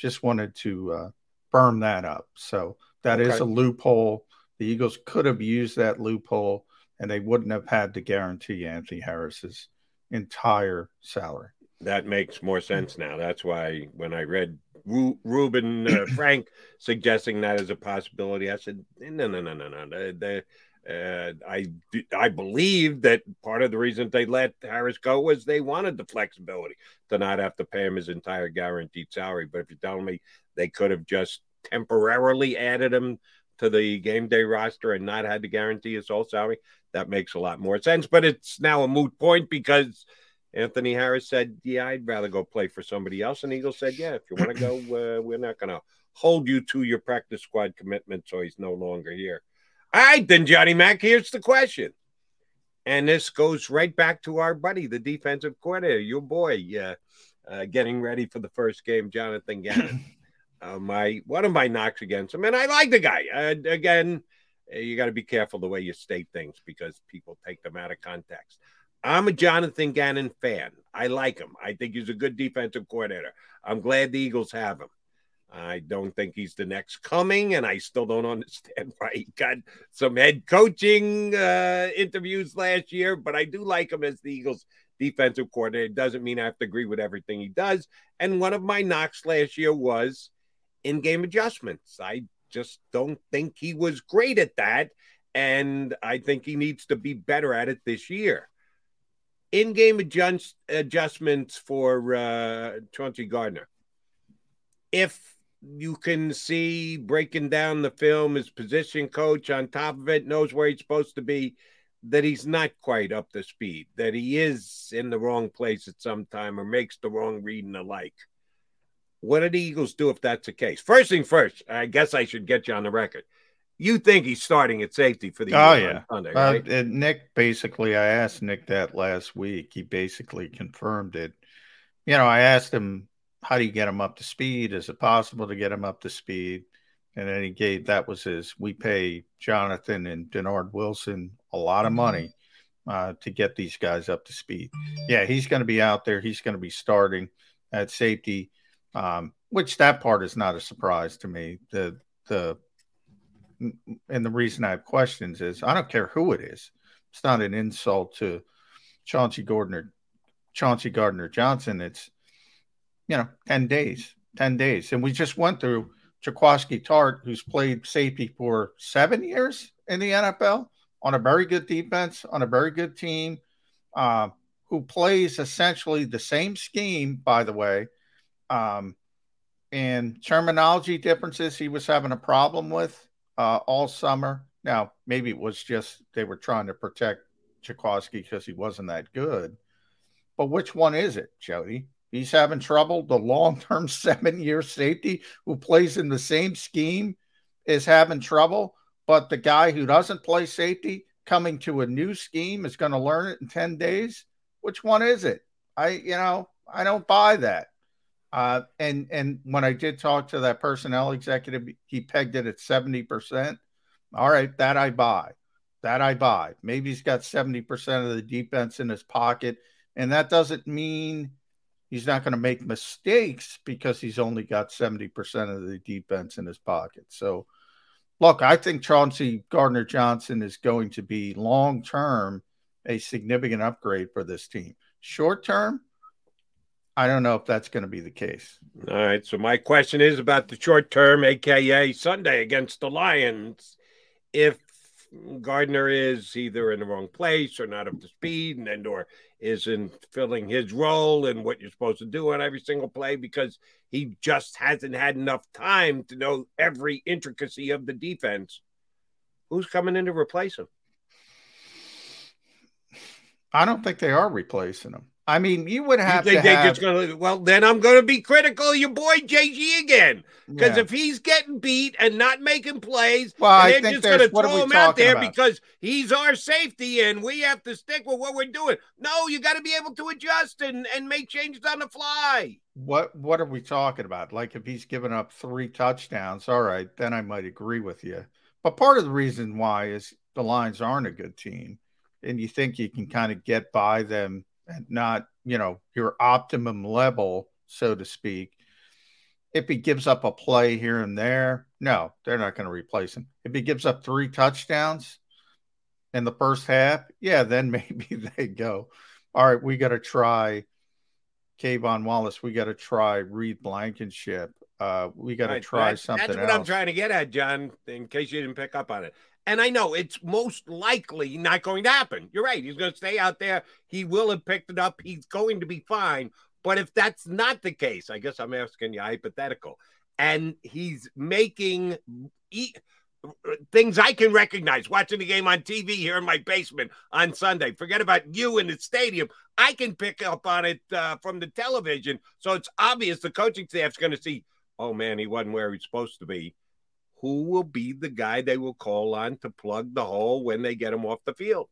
just wanted to uh, firm that up. So that okay. is a loophole. The Eagles could have used that loophole and they wouldn't have had to guarantee Anthony Harris's entire salary. That makes more sense now. That's why when I read Ru- Reuben uh, Frank suggesting that as a possibility, I said, no, no, no, no, no. The, the, uh, I I believe that part of the reason they let Harris go was they wanted the flexibility to not have to pay him his entire guaranteed salary. But if you're telling me they could have just temporarily added him to the game day roster and not had to guarantee his whole salary, that makes a lot more sense. But it's now a moot point because Anthony Harris said, "Yeah, I'd rather go play for somebody else," and Eagles said, "Yeah, if you want to go, uh, we're not going to hold you to your practice squad commitment." So he's no longer here. All right, then, Johnny Mack. Here's the question, and this goes right back to our buddy, the defensive coordinator, your boy, uh, uh, getting ready for the first game, Jonathan Gannon. [laughs] Uh, my one of my knocks against him, and I like the guy. Uh, again, you got to be careful the way you state things because people take them out of context. I'm a Jonathan Gannon fan. I like him. I think he's a good defensive coordinator. I'm glad the Eagles have him. I don't think he's the next coming, and I still don't understand [laughs] why he got some head coaching uh, interviews last year. But I do like him as the Eagles' defensive coordinator. It doesn't mean I have to agree with everything he does. And one of my knocks last year was in-game adjustments. I just don't think he was great at that. And I think he needs to be better at it this year. In game adjust, adjustments for uh, Chauncey Gardner. If you can see breaking down the film, his position coach on top of it knows where he's supposed to be, that he's not quite up to speed, that he is in the wrong place at some time or makes the wrong read and the like. What do the Eagles do if that's the case? First thing first, I guess I should get you on the record. You think he's starting at safety for the oh yeah Sunday, uh, right? Uh, Nick basically, I asked Nick that last week. He basically confirmed it. You know, I asked him, "How do you get him up to speed? Is it possible to get him up to speed?" And then he gave that was his. We pay Jonathan and Dennard Wilson a lot of money uh, to get these guys up to speed. Yeah, he's going to be out there. He's going to be starting at safety um, which that part is not a surprise to me. The the and the reason I have questions is I don't care who it is. It's not an insult to Chauncey Gardner, Chauncey Gardner Johnson. It's you know ten days, ten days, and we just went through Jaquiski Tartt, who's played safety for seven years in the NFL on a very good defense, on a very good team, uh, who plays essentially the same scheme, by the way, um, and terminology differences he was having a problem with uh, all summer. Now, maybe it was just they were trying to protect Jaquiski because he wasn't that good. But which one is it, Jody? He's having trouble. The long term [laughs] seven year safety who plays in the same scheme is having trouble. But the guy who doesn't play safety coming to a new scheme is going to learn it in 10 days. Which one is it? I, you know, I don't buy that. Uh, and and when I did talk to that personnel executive, he pegged it at seventy percent. All right, that I buy. That I buy. Maybe he's got seventy percent of the defense in his pocket, and that doesn't mean he's not going to make mistakes because he's only got seventy percent of the defense in his pocket. So, look, I think Chauncey Gardner Johnson is going to be long term a significant upgrade for this team. Short term, I don't know if that's going to be the case. All right. So my question is about the short term, aka Sunday against the Lions. If Gardner is either in the wrong place or not up to speed, and then or isn't filling his role and what you're supposed to do on every single play because he just hasn't had enough time to know every intricacy of the defense. Who's coming in to replace him? I don't think they are replacing him. I mean, you would have you to have. Just gonna, well, then I'm going to be critical of your boy JG again because yeah. if he's getting beat and not making plays, well, I think just going to throw him out there about? because he's our safety and we have to stick with what we're doing. No, you got to be able to adjust and, and make changes on the fly. What What are we talking about? Like if he's given up three touchdowns, all right, then I might agree with you. But part of the reason why is the Lions aren't a good team, and you think you can kind of get by them and not, you know, your optimum level, so to speak. If he gives up a play here and there, no, they're not going to replace him. If he gives up three touchdowns in the first half, yeah, then [laughs] maybe they go, all right, we got to try K'Von Wallace. We got to try Reed Blankenship. Uh, we got to right, try something That's what else. I'm trying to get at, John, in case you didn't pick up on it. And I know it's most likely not going to happen. You're right. He's going to stay out there. He will have picked it up. He's going to be fine. But if that's not the case, I guess I'm asking you hypothetical. And he's making e- things I can recognize watching the game on TV here in my basement on Sunday. Forget about you in the stadium. I can pick up on it uh, from the television. So it's obvious the coaching staff's going to see, oh man, he wasn't where he's supposed to be who will be the guy they will call on to plug the hole when they get him off the field?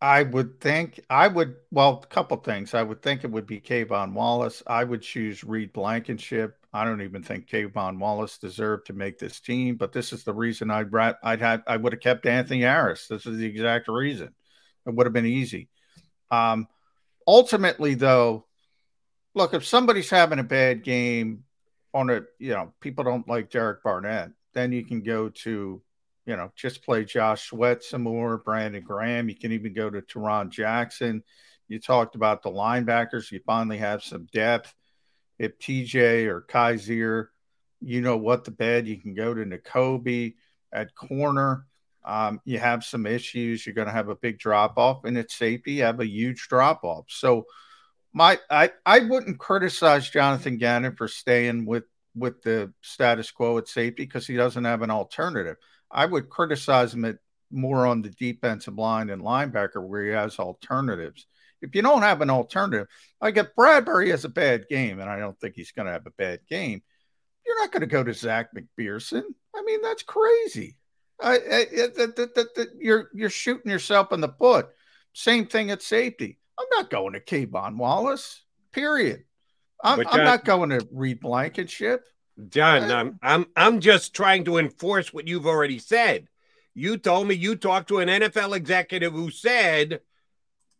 I would think I would well, a couple things. I would think it would be K'Von Wallace. I would choose Reed Blankenship. I don't even think K'Von Wallace deserved to make this team, but this is the reason I'd I'd had I would have kept Anthony Harris. This is the exact reason. It would have been easy. Um, ultimately, though, look if somebody's having a bad game on a you know people don't like Derek Barnett then you can go to, you know, just play Josh Sweat some more, Brandon Graham. You can even go to Tarron Jackson. You talked about the linebackers. You finally have some depth. If TJ or Kyzir, you know what the bed, you can go to Nakobe at corner. Um, you have some issues. You're going to have a big drop off, and at safety, you have a huge drop off. So, my I I wouldn't criticize Jonathan Gannon for staying with with the status quo at safety because he doesn't have an alternative. I would criticize him at more on the defensive line and linebacker where he has alternatives. If you don't have an alternative, like if Bradberry has a bad game, and I don't think he's going to have a bad game, you're not going to go to Zech McPherson. I mean, that's crazy. I, I, you're you're shooting yourself in the foot. Same thing at safety. I'm not going to K'Von Wallace. Period. I'm, John, I'm not going to Reed Blankenship. John, I'm I'm I'm just trying to enforce what you've already said. You told me you talked to an NFL executive who said,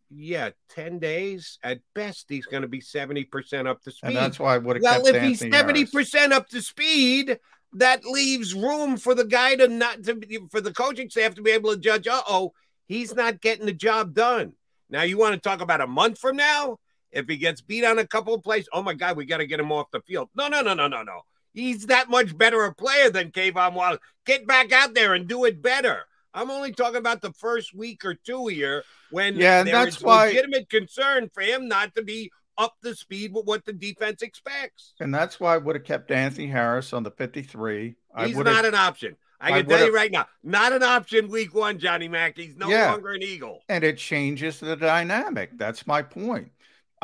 "Yeah, ten days at best, he's going to be seventy percent up to speed." And that's why I would have. Well, if he's seventy percent up to speed, that leaves room for the guy to not to for the coaching staff to be able to judge. Uh oh, he's not getting the job done. Now you want to talk about a month from now? If he gets beat on a couple of plays, oh my God, we got to get him off the field. No, no, no, no, no, no. He's that much better a player than K'Von Wallace. Get back out there and do it better. I'm only talking about the first week or two here when yeah, there that's is why, legitimate concern for him not to be up to speed with what the defense expects. And that's why I would have kept Anthony Harris on the 53. He's not an option. I can I tell you right now, not an option week one, Johnny Mack. He's no yeah, longer an Eagle. And it changes the dynamic. That's my point.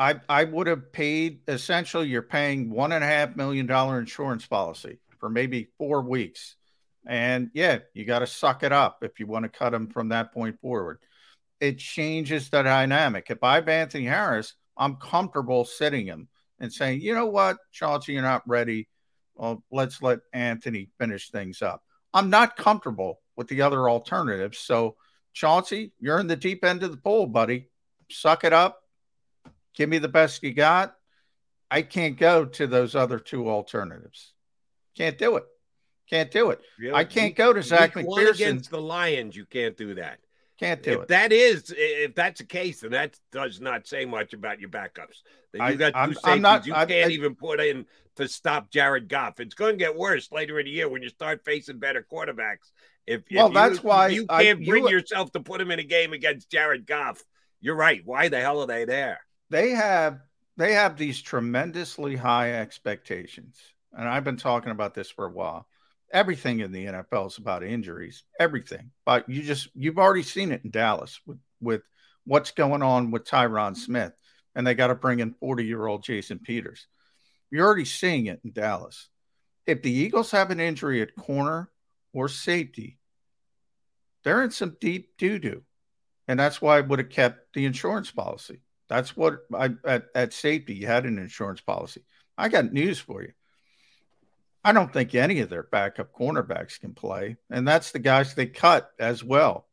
I I would have paid essentially you're paying one and a half million dollar insurance policy for maybe four weeks. And yeah, you got to suck it up if you want to cut him from that point forward. It changes the dynamic. If I have Anthony Harris, I'm comfortable sitting him and saying, you know what, Chauncey, you're not ready. Well, let's let Anthony finish things up. I'm not comfortable with the other alternatives. So, Chauncey, you're in the deep end of the pool, buddy. Suck it up Give me the best you got. I can't go to those other two alternatives. Can't do it. Can't do it. Really? I can't go to Zech McPherson against the Lions. You can't do that. Can't do if it. that is, if that's the case, then that does not say much about your backups. That you got 2 I'm- safeties I'm not- you I- can't I- even put in to stop Jared Goff. It's going to get worse later in the year when you start facing better quarterbacks. If, if Well, you- that's why you can't you- bring yourself to put him in a game against Jared Goff. You're right. Why the hell are they there? They have they have these tremendously high expectations. And i've been talking about this for a while. Everything in the nfl is about injuries everything. But you just you've already seen it in dallas with, with what's going on with tyron smith and they got to bring in 40 year old jason peters. You're already seeing it in dallas. If the eagles have an injury at corner or safety they're in some deep doo-doo. And that's why i would have kept the insurance policy that's what I at, at safety you had an insurance policy. I got news for you. I don't think any of their backup cornerbacks can play, and that's the guys they cut as well.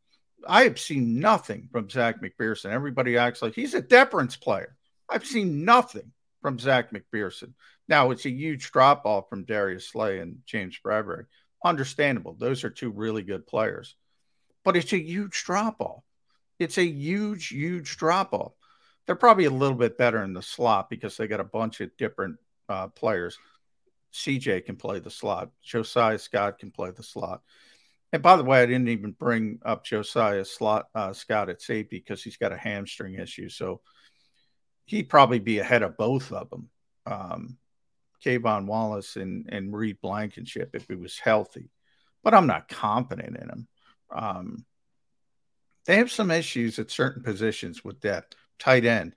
I have seen nothing from Zech McPherson. Everybody acts like he's a deference player. I've seen nothing from Zech McPherson. Now it's a huge drop off from Darius Slay and James Bradberry. Understandable. Those are two really good players, but it's a huge drop off. It's a huge, huge drop off they're probably a little bit better in the slot because they got a bunch of different uh, players. CJ can play the slot. Josiah Scott can play the slot. And by the way, I didn't even bring up Josiah slot uh, Scott at safety because he's got a hamstring issue. So he'd probably be ahead of both of them, um, K'Von Wallace and, and Reed Blankenship if he was healthy. But I'm not confident in him. Um, they have some issues at certain positions with depth tight end.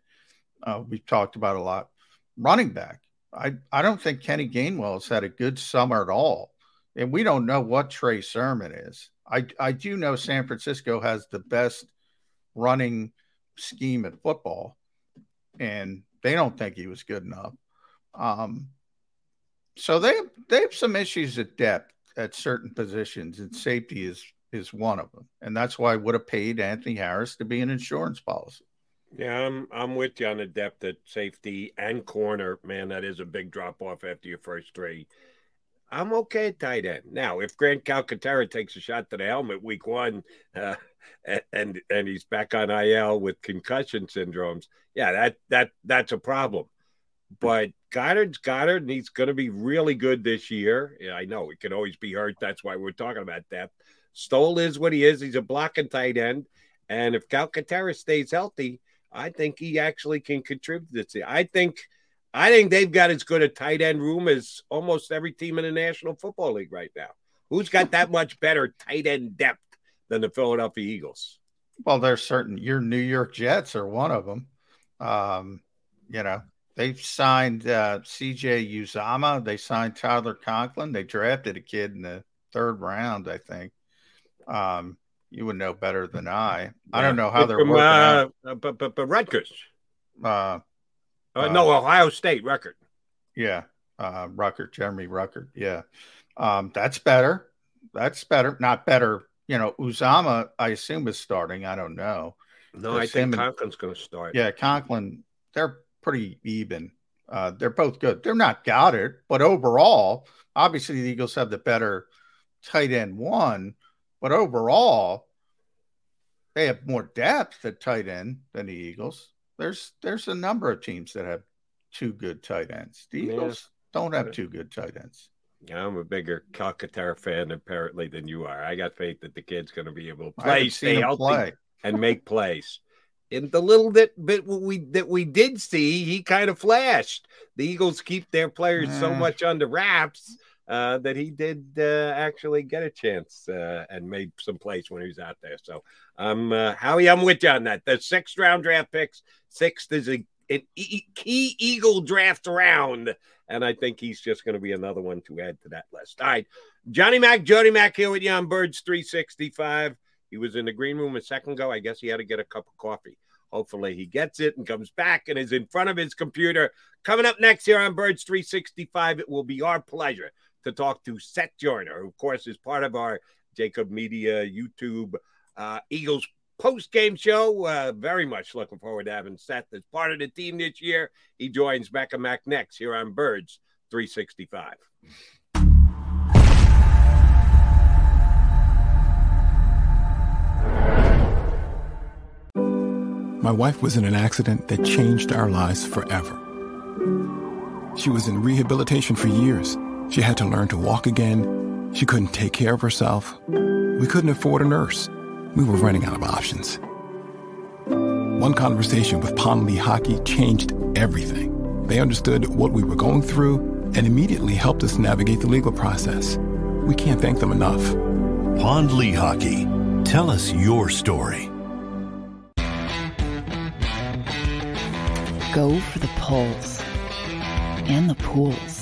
Uh, we've talked about a lot. Running back. I, I don't think Kenny Gainwell has had a good summer at all. And we don't know what Trey Sermon is. I, I do know San Francisco has the best running scheme at football, and they don't think he was good enough. Um, so they they have some issues at depth at certain positions, and safety is is one of them. And that's why I would have paid Anthony Harris to be an insurance policy. Yeah, I'm I'm with you on the depth at safety and corner. Man, that is a big drop off after your first three. I'm okay at tight end. Now, if Grant Calcaterra takes a shot to the helmet week one, uh, and and he's back on IL with concussion syndromes, yeah, that that that's a problem. But Goedert's Goedert, and he's going to be really good this year. Yeah, I know it can always be hurt. That's why we're talking about depth. Stoll is what he is. He's a blocking tight end, and if Calcaterra stays healthy, I think he actually can contribute year. I think I think they've got as good a tight end room as almost every team in the National Football League right now. Who's got that much better tight end depth than the Philadelphia Eagles? Well, there's certain your New York Jets are one of them. Um, you know, they've signed uh, CJ Uzomah. They signed Tyler Conklin. They drafted a kid in the third round, I think. Um, you would know better than I. I don't know how they're From, working uh, out. uh, but but but Rutgers. Uh, Uh, no, Ohio State record. Yeah, uh, Ruckert, Jeremy Ruckert. Yeah, um, that's better. That's better. Not better. You know, Uzomah, I assume is starting. I don't know. No, I think Conklin's going to start. Yeah, Conklin. They're pretty even. Uh, they're both good. They're not Goedert, but overall, obviously the Eagles have the better tight end one. But overall, they have more depth at tight end than the Eagles. There's there's a number of teams that have two good tight ends. The Yeah. Eagles don't have two good tight ends. Yeah, I'm a bigger Calcaterra fan apparently than you are. I got faith that the kid's going to be able to play, stay healthy, play. and make [laughs] plays. In the little bit bit we that we did see, he kind of flashed. The Eagles keep their players so much under wraps uh, that he did uh, actually get a chance uh, and made some plays when he was out there. So, um, uh, Howie, I'm with you on that. The sixth round draft picks, sixth is a key Eagle draft round, and I think he's just going to be another one to add to that list. All right, Johnny Mac, Jody Mac here with you on Birds 365. He was in the green room a second ago. I guess he had to get a cup of coffee. Hopefully, he gets it and comes back and is in front of his computer. Coming up next here on Birds 365, it will be our pleasure to talk to Seth Joyner, who, of course, is part of our Jakib Media YouTube uh, Eagles post game show. Uh, very much looking forward to having Seth as part of the team this year. He joins Mega Mac next here on Birds 365. My wife was in an accident that changed our lives forever. She was in rehabilitation for years. She had to learn to walk again. She couldn't take care of herself. We couldn't afford a nurse. We were running out of options. One conversation with Pond Lehocky changed everything. They understood what we were going through and immediately helped us navigate the legal process. We can't thank them enough. Pond Lehocky. Tell us your story. Go for the poles and the pools.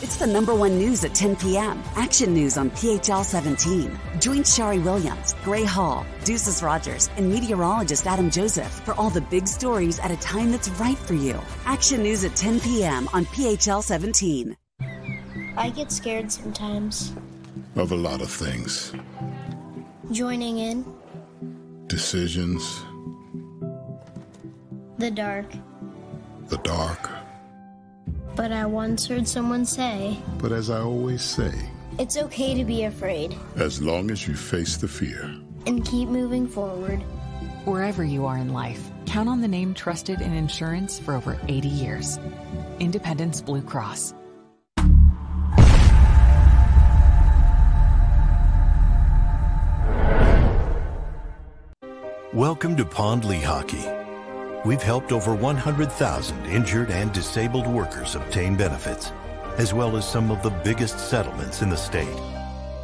It's the number one news at 10 p.m. Action News on PHL 17. Join Sharrie Williams, Gray Hall, Deuces Rogers, and meteorologist Adam Joseph for all the big stories at a time that's right for you. Action News at 10 p.m. on PHL 17. I get scared sometimes. Of a lot of things. Joining in. Decisions. The dark. The dark. But I once heard someone say, But as I always say, it's okay to be afraid. As long as you face the fear. And keep moving forward. Wherever you are in life, count on the name trusted in insurance for over 80 years Independence Blue Cross. Welcome to Pond Lehocky. We've helped over 100,000 injured and disabled workers obtain benefits, as well as some of the biggest settlements in the state.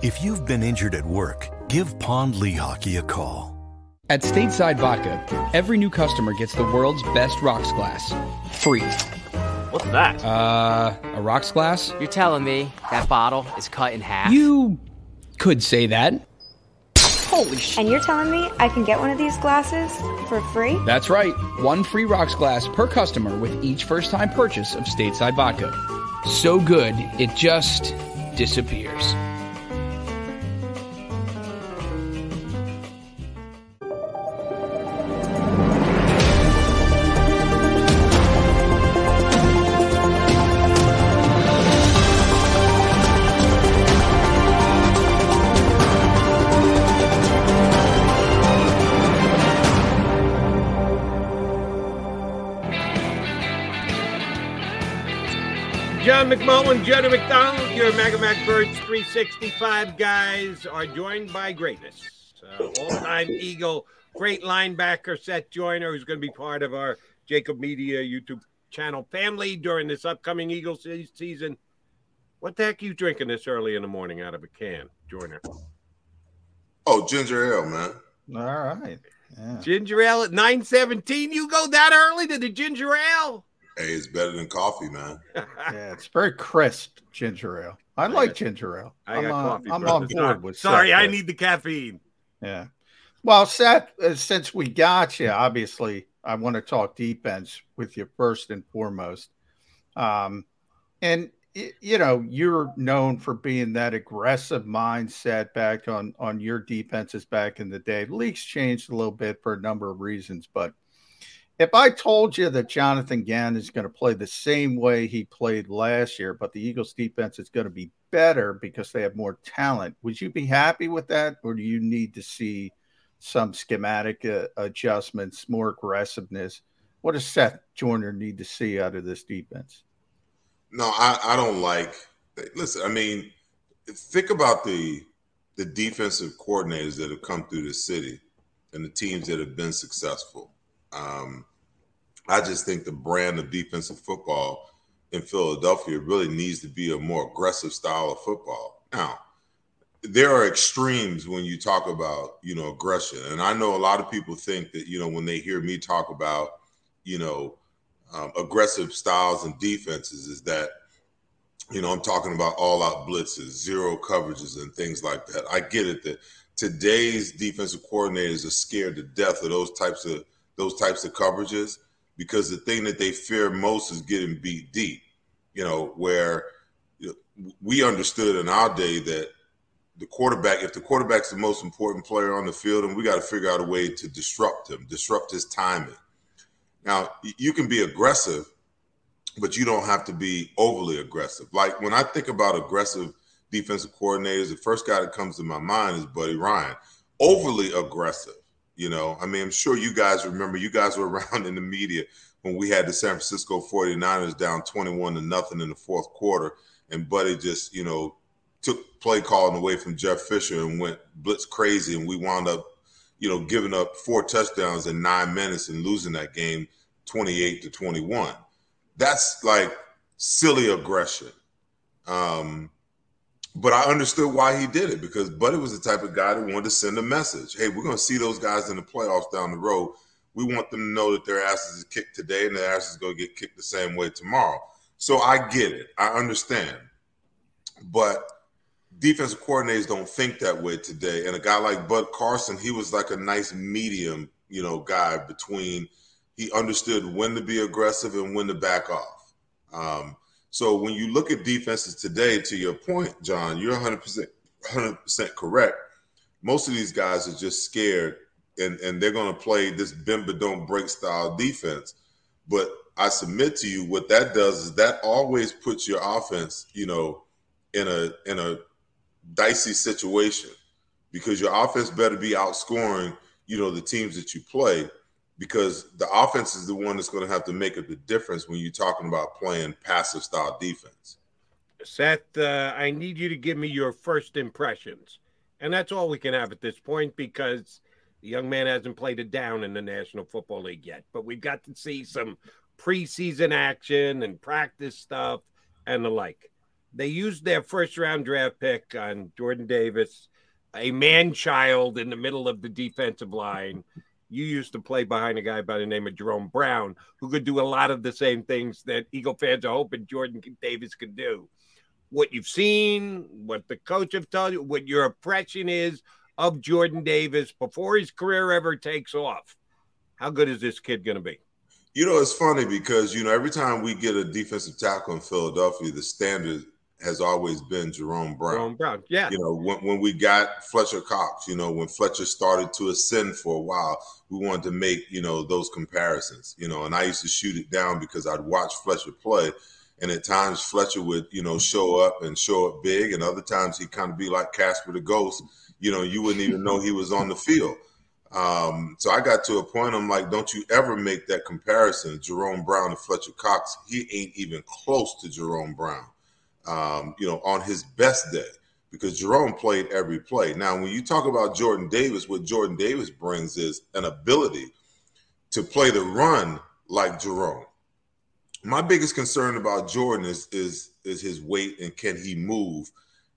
If you've been injured at work, give Pond Lehocky a call. At Stateside Vodka, every new customer gets the world's best rocks glass. Free. What's that? Uh, a rocks glass? You're telling me that bottle is cut in half? You could say that. Holy shit. And you're telling me I can get one of these glasses for free? That's right. One free rocks glass per customer with each first time purchase of stateside vodka. So good, it just disappears. John McMullen, Jody McDonald, your Mega Mac Birds 365 guys are joined by greatness. Uh, all-time [laughs] Eagle, great linebacker Seth Joyner, who's going to be part of our Jakib Media YouTube channel family during this upcoming Eagle season. What the heck are you drinking this early in the morning out of a can, Joyner? Oh, ginger ale, man. All right. Yeah. Ginger ale at 917. You go that early to the ginger ale? Hey, it's better than coffee, man. yeah, it's very crisp ginger ale. I, I like got, ginger ale. I am uh, coffee, I'm on board with. Sorry, Seth, I need the caffeine. Yeah. Well, Seth, uh, since we got you, obviously, I want to talk defense with you first and foremost. Um, and you know, you're known for being that aggressive mindset back on on your defenses back in the day. The league's changed a little bit for a number of reasons, but if I told you that Jonathan Gannon is going to play the same way he played last year, but the Eagles defense is going to be better because they have more talent, would you be happy with that? Or do you need to see some schematic uh, adjustments, more aggressiveness? What does Seth Joyner need to see out of this defense? No, I, I don't like. Listen, I mean, think about the the defensive coordinators that have come through the city and the teams that have been successful um, I just think the brand of defensive football in Philadelphia really needs to be a more aggressive style of football. Now, there are extremes when you talk about, you know, aggression. And I know a lot of people think that, you know, when they hear me talk about, you know, um, aggressive styles and defenses, is that, you know, I'm talking about all out blitzes, zero coverages, and things like that. I get it that today's defensive coordinators are scared to death of those types of those types of coverages because the thing that they fear most is getting beat deep. You know, where we understood in our day that the quarterback, if the quarterback's the most important player on the field, and we got to figure out a way to disrupt him, disrupt his timing. Now, you can be aggressive, but you don't have to be overly aggressive. Like when I think about aggressive defensive coordinators, the first guy that comes to my mind is Buddy Ryan. Overly aggressive, you know. I mean, I'm sure you guys remember, you guys were [laughs] around in the media when we had the San Francisco 49ers down 21 to nothing in the fourth quarter, and Buddy just, you know, took play calling away from Jeff Fisher and went blitz crazy, and we wound up, you know, giving up four touchdowns in nine minutes and losing that game 28 to 21. That's like silly aggression. Um, but I understood why he did it because Buddy was the type of guy that wanted to send a message. Hey, we're going to see those guys in the playoffs down the road. We want them to know that their asses is kicked today and their asses going to get kicked the same way tomorrow. So I get it. I understand. But defensive coordinators don't think that way today. And a guy like Bud Carson, he was like a nice medium, you know, guy between he understood when to be aggressive and when to back off. Um, so when you look at defenses today, to your point, John, you're 100% 100% correct. Most of these guys are just scared and, and they're going to play this but don't break style defense. But I submit to you, what that does is that always puts your offense, you know, in a in a dicey situation because your offense better be outscoring, you know, the teams that you play because the offense is the one that's going to have to make up the difference when you're talking about playing passive style defense. Seth, uh, I need you to give me your first impressions. And that's all we can have at this point because the young man hasn't played a down in the National Football League yet. But we've got to see some preseason action and practice stuff and the like. They used their first round draft pick on Jordan Davis, a man child in the middle of the defensive line. You used to play behind a guy by the name of Jerome Brown, who could do a lot of the same things that Eagle fans are hoping Jordan Davis could do. What you've seen, what the coach have told you, what your impression is of Jordan Davis before his career ever takes off. How good is this kid going to be? You know, it's funny because, you know, every time we get a defensive tackle in Philadelphia, the standard has always been Jerome Brown. Jerome Brown, yeah. You know, when, when we got Fletcher Cox, you know, when Fletcher started to ascend for a while, we wanted to make, you know, those comparisons, you know, and I used to shoot it down because I'd watch Fletcher play. And at times Fletcher would, you know, show up and show up big. And other times he'd kind of be like Casper the Ghost. You know, you wouldn't even know he was on the field. Um, so I got to a point, I'm like, don't you ever make that comparison, Jerome Brown and Fletcher Cox. He ain't even close to Jerome Brown um, you know, on his best day because Jerome played every play. Now, when you talk about Jordan Davis, what Jordan Davis brings is an ability to play the run like Jerome. My biggest concern about Jordan is is is his weight and can he move?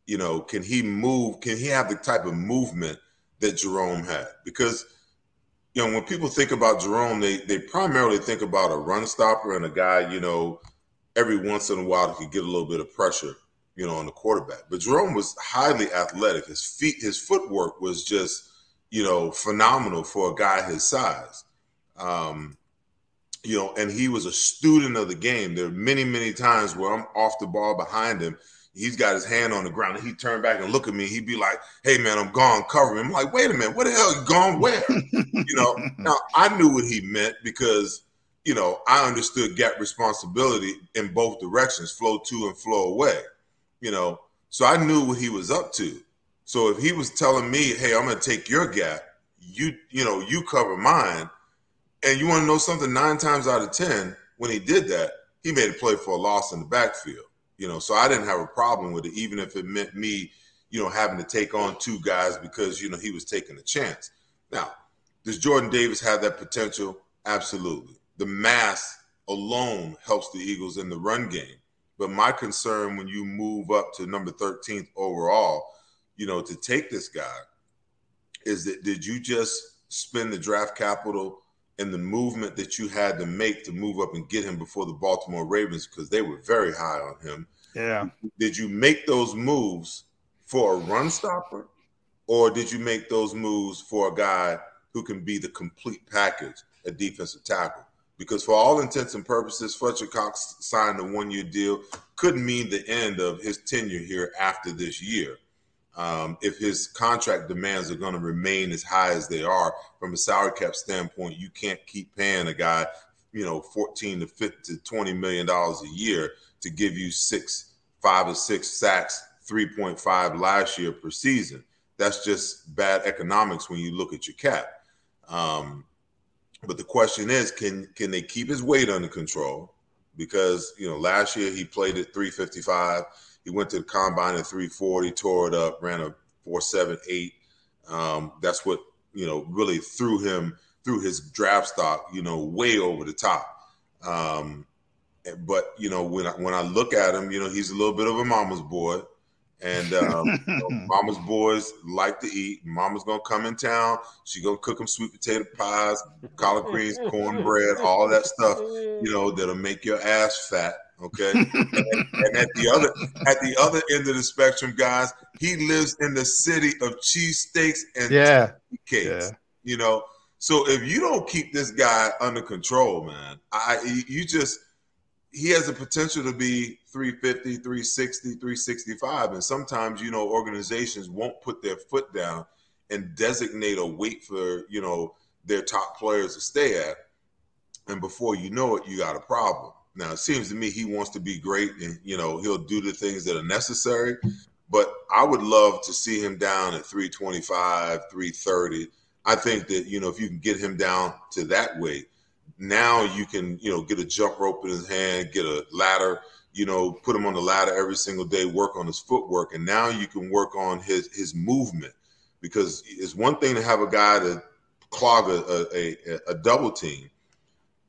You know, can he move? Can he have the type of movement that Jerome had? Because you know, when people think about Jerome, they they primarily think about a run stopper and a guy, you know, every once in a while he could get a little bit of pressure, you know, on the quarterback. But Jerome was highly athletic. His feet, his footwork was just, you know, phenomenal for a guy his size. Um, you know, and he was a student of the game. There are many, many times where I'm off the ball behind him. He's got his hand on the ground and he turned back and look at me. He'd be like, Hey man, I'm gone, cover him. I'm like, wait a minute, what the hell you gone where? [laughs] you know, now I knew what he meant because you know, I understood gap responsibility in both directions, flow to and flow away, you know. So I knew what he was up to. So if he was telling me, hey, I'm gonna take your gap, you you know, you cover mine, and you want to know something, nine times out of ten, when he did that, he made a play for a loss in the backfield. You know, so I didn't have a problem with it, even if it meant me, you know, having to take on two guys because, you know, he was taking a chance. Now, does Jordan Davis have that potential? Absolutely the mass alone helps the Eagles in the run game. But my concern when you move up to number 13th overall, you know, to take this guy is that did you just spend the draft capital and the movement that you had to make to move up and get him before the Baltimore Ravens because they were very high on him? Yeah. Did you make those moves for a run stopper or did you make those moves for a guy who can be the complete package, a defensive tackle? Because for all intents and purposes, Fletcher Cox signed a one-year deal. Couldn't mean the end of his tenure here after this year. Um, if his contract demands are going to remain as high as they are from a salary cap standpoint, you can't keep paying a guy, you know, 14 to 50 to 20 million dollars a year to give you six, five or six sacks, 3.5 last year per season. That's just bad economics when you look at your cap. Um, but the question is, can can they keep his weight under control? Because you know, last year he played at 355. He went to the combine at 340, tore it up, ran a 478. Um, that's what you know really threw him through his draft stock, you know, way over the top. Um, but you know, when I, when I look at him, you know, he's a little bit of a mama's boy. And um, you know, [laughs] mama's boys like to eat. Mama's gonna come in town. She gonna cook them sweet potato pies, collard greens, cornbread, all that stuff. You know that'll make your ass fat. Okay. and, [laughs] and at the other at the other end of the spectrum, guys, he lives in the city of cheesesteaks and yeah. cakes. Yeah. You know, so if you don't keep this guy under control, man, I you just he has the potential to be 350, 360, 365. And sometimes, you know, organizations won't put their foot down and designate a weight for, you know, their top players to stay at. And before you know it, you got a problem. Now, it seems to me he wants to be great and, you know, he'll do the things that are necessary. But I would love to see him down at 325, 330. I think that, you know, if you can get him down to that weight, now you can, you know, get a jump rope in his hand, get a ladder, you know, put him on the ladder every single day, work on his footwork, and now you can work on his his movement because it's one thing to have a guy to clog a, a, a double team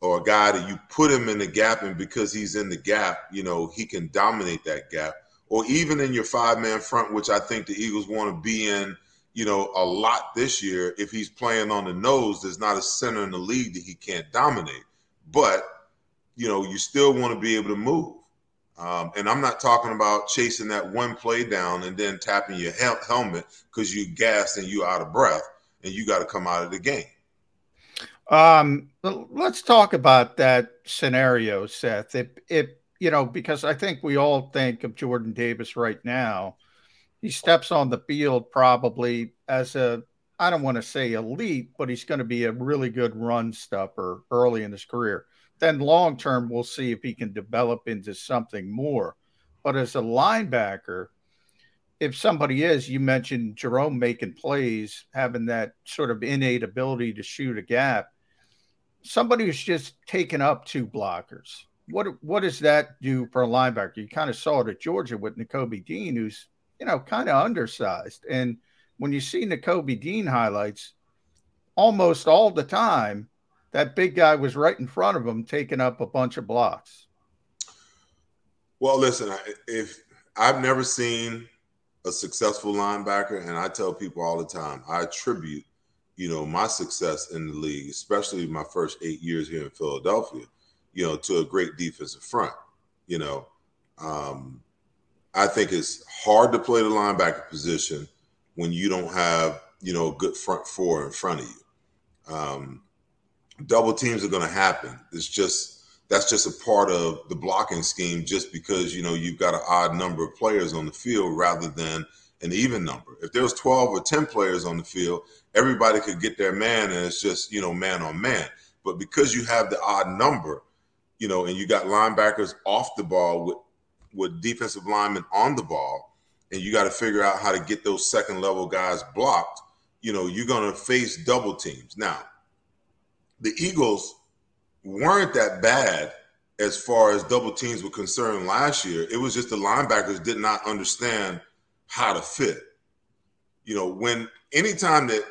or a guy that you put him in the gap and because he's in the gap, you know, he can dominate that gap. Or even in your five man front, which I think the Eagles want to be in you know, a lot this year. If he's playing on the nose, there's not a center in the league that he can't dominate. But, you know, you still want to be able to move. Um, and I'm not talking about chasing that one play down and then tapping your hel- helmet because you gassed and you out of breath and you got to come out of the game. Um, let's talk about that scenario, Seth. If, if you know, because I think we all think of Jordan Davis right now – he steps on the field probably as a I don't want to say elite, but he's going to be a really good run stopper early in his career. Then long term, we'll see if he can develop into something more. But as a linebacker, if somebody is, you mentioned Jerome making plays, having that sort of innate ability to shoot a gap. Somebody who's just taken up two blockers. What what does that do for a linebacker? You kind of saw it at Georgia with Nakobe Dean, who's you know, kind of undersized. And when you see Nakobe Dean highlights, almost all the time, that big guy was right in front of him, taking up a bunch of blocks. Well, listen, if I've never seen a successful linebacker, and I tell people all the time, I attribute, you know, my success in the league, especially my first eight years here in Philadelphia, you know, to a great defensive front. You know, um, I think it's hard to play the linebacker position when you don't have, you know, a good front four in front of you. Um, double teams are going to happen. It's just that's just a part of the blocking scheme. Just because you know you've got an odd number of players on the field rather than an even number. If there was twelve or ten players on the field, everybody could get their man, and it's just you know man on man. But because you have the odd number, you know, and you got linebackers off the ball with with defensive linemen on the ball, and you got to figure out how to get those second level guys blocked, you know, you're going to face double teams. Now, the Eagles weren't that bad as far as double teams were concerned last year. It was just the linebackers did not understand how to fit. You know, when anytime that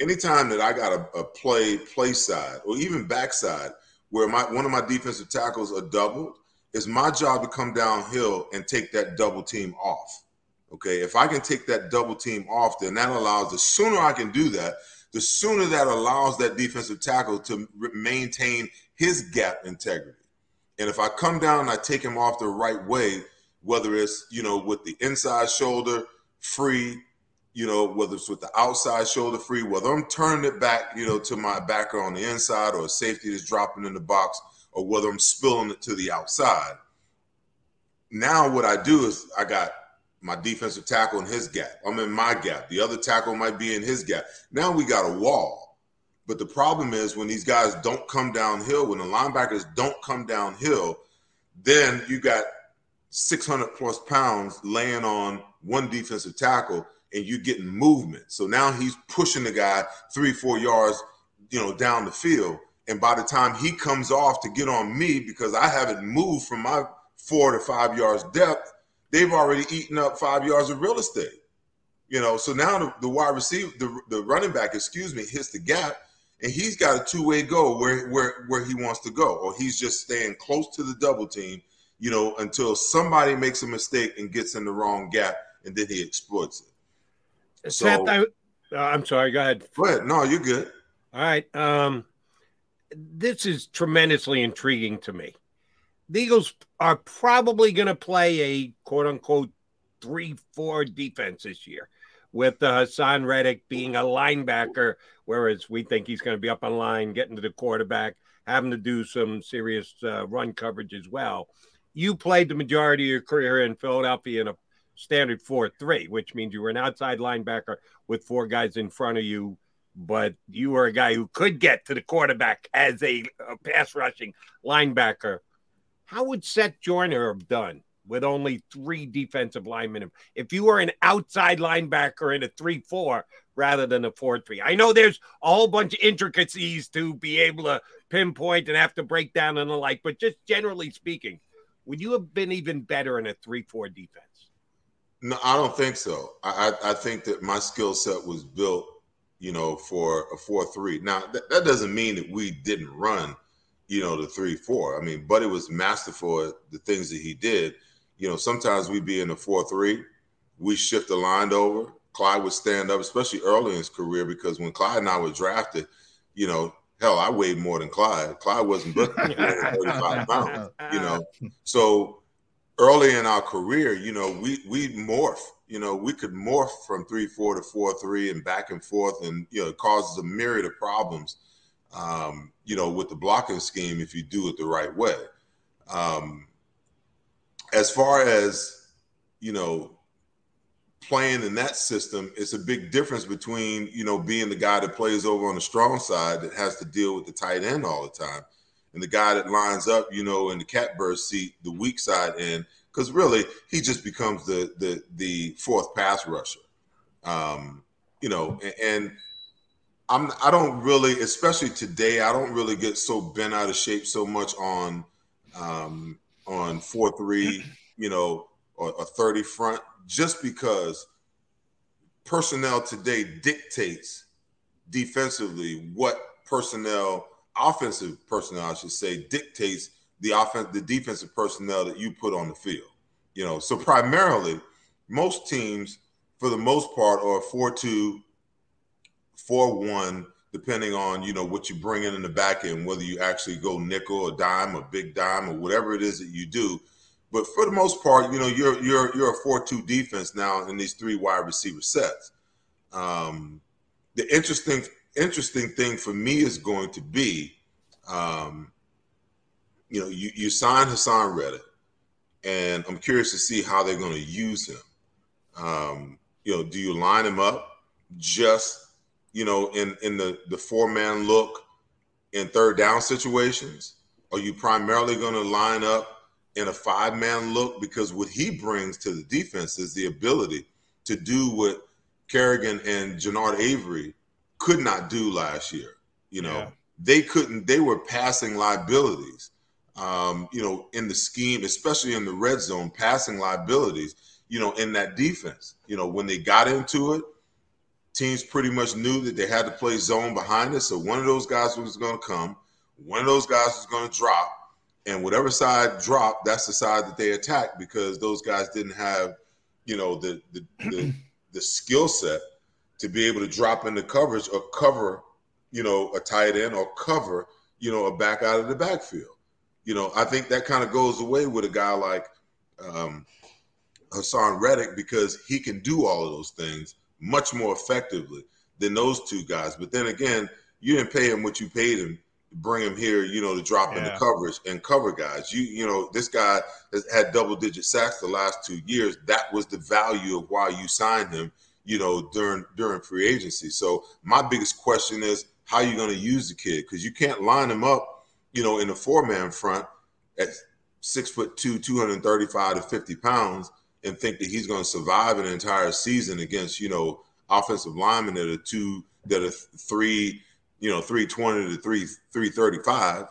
anytime that I got a, a play play side or even backside where my one of my defensive tackles are doubled, it's my job to come downhill and take that double team off. Okay. If I can take that double team off, then that allows the sooner I can do that, the sooner that allows that defensive tackle to maintain his gap integrity. And if I come down and I take him off the right way, whether it's, you know, with the inside shoulder free, you know, whether it's with the outside shoulder free, whether I'm turning it back, you know, to my backer on the inside or a safety that's dropping in the box, or whether I'm spilling it to the outside. Now, what I do is I got my defensive tackle in his gap. I'm in my gap. The other tackle might be in his gap. Now we got a wall. But the problem is when these guys don't come downhill, when the linebackers don't come downhill, then you got 600 plus pounds laying on one defensive tackle and you're getting movement. So now he's pushing the guy three, four yards, you know, down the field. And by the time he comes off to get on me, because I haven't moved from my four to five yards depth, they've already eaten up five yards of real estate. You know, so now the, the wide receiver, the, the running back, excuse me, hits the gap, and he's got a two way go where where where he wants to go, or he's just staying close to the double team, you know, until somebody makes a mistake and gets in the wrong gap, and then he exploits it. Seth, so, I, uh, I'm sorry. Go ahead. Go ahead. No, you're good. All right. Um, this is tremendously intriguing to me the Eagles are probably going to play a quote unquote 3 4 defense this year with uh, Haason Reddick being a linebacker, whereas we think he's going to be up on line, getting to the quarterback, having to do some serious uh, run coverage as well. You played the majority of your career in Philadelphia in a standard 4 3, which means you were an outside linebacker with four guys in front of you. But you were a guy who could get to the quarterback as a, a pass rushing linebacker how would Seth Joyner have done with only three defensive linemen? If you were an outside linebacker in a 3 4 rather than a 4 3, I know there's a whole bunch of intricacies to be able to pinpoint and have to break down and the like, but just generally speaking, would you have been even better in a 3 4 defense? No, I don't think so. I, I, I think that my skill set was built, you know, for a 4 3. Now, th- that doesn't mean that we didn't run you know, the three, four. I mean, Buddy was masterful at the things that he did. You know, sometimes we'd be in the four, three, we shift the line over. Clyde would stand up, especially early in his career, because when Clyde and I were drafted, you know, hell, I weighed more than Clyde. Clyde wasn't built 35 [laughs] pounds, you uh, know. So early in our career, you know, we we morph. You know, we could morph from three four to four three and back and forth, and you know, it causes a myriad of problems um, you know, with the blocking scheme if you do it the right way. Um, as far as, you know, playing in that system, it's a big difference between, you know, being the guy that plays over on the strong side that has to deal with the tight end all the time and the guy that lines up, you know, in the catbird seat, the weak side end, because really he just becomes the the the fourth pass rusher. Um, you know, and, and I'm I don't really, especially today, I don't really get so bent out of shape so much on um on four three, [clears throat] you know, or a 30 front, just because personnel today dictates defensively what personnel, offensive personnel, I should say, dictates the offense, the defensive personnel that you put on the field. You know, so primarily, most teams, for the most part, are four two four one, depending on you know what you bring in in the back end, whether you actually go nickel or dime or big dime or whatever it is that you do. But for the most part, you know you're you're you're a four two defense now in these three wide receiver sets. Um, the interesting interesting thing for me is going to be, um, you know, you you sign Haason Reddick, and I'm curious to see how they're going to use him. Um, you know, do you line him up just you know, in in the the four man look in third down situations? Are you primarily going to line up in a five man look? Because what he brings to the defense is the ability to do what Kerrigan and Genard Avery could not do last year. You know, yeah. they couldn't, they were passing liabilities, um, you know, in the scheme, especially in the red zone, passing liabilities, you know, in that defense. You know, when they got into it, teams pretty much knew that they had to play zone behind us. So one of those guys was going to come, one of those guys was going to drop, and whatever side dropped, that's the side that they attacked because those guys didn't have, you know, the the the, [clears throat] the skill set to be able to drop into coverage or cover, you know, a tight end or cover, you know, a back out of the backfield. You know, I think that kind of goes away with a guy like um, Haason Reddick because he can do all of those things much more effectively than those two guys. But then again, you didn't pay him what you paid him to bring him here, you know, to drop Yeah. into coverage and cover guys. You you know, this guy has had double digit sacks the last two years. That was the value of why you signed him, you know, during during free agency. So my biggest question is how you going to use the kid because you can't line him up, you know, in a four man front at six foot two, 235 to 50 pounds and think that he's going to survive an entire season against, you know, offensive linemen that are two, that are three, you know, 320 to three, 335,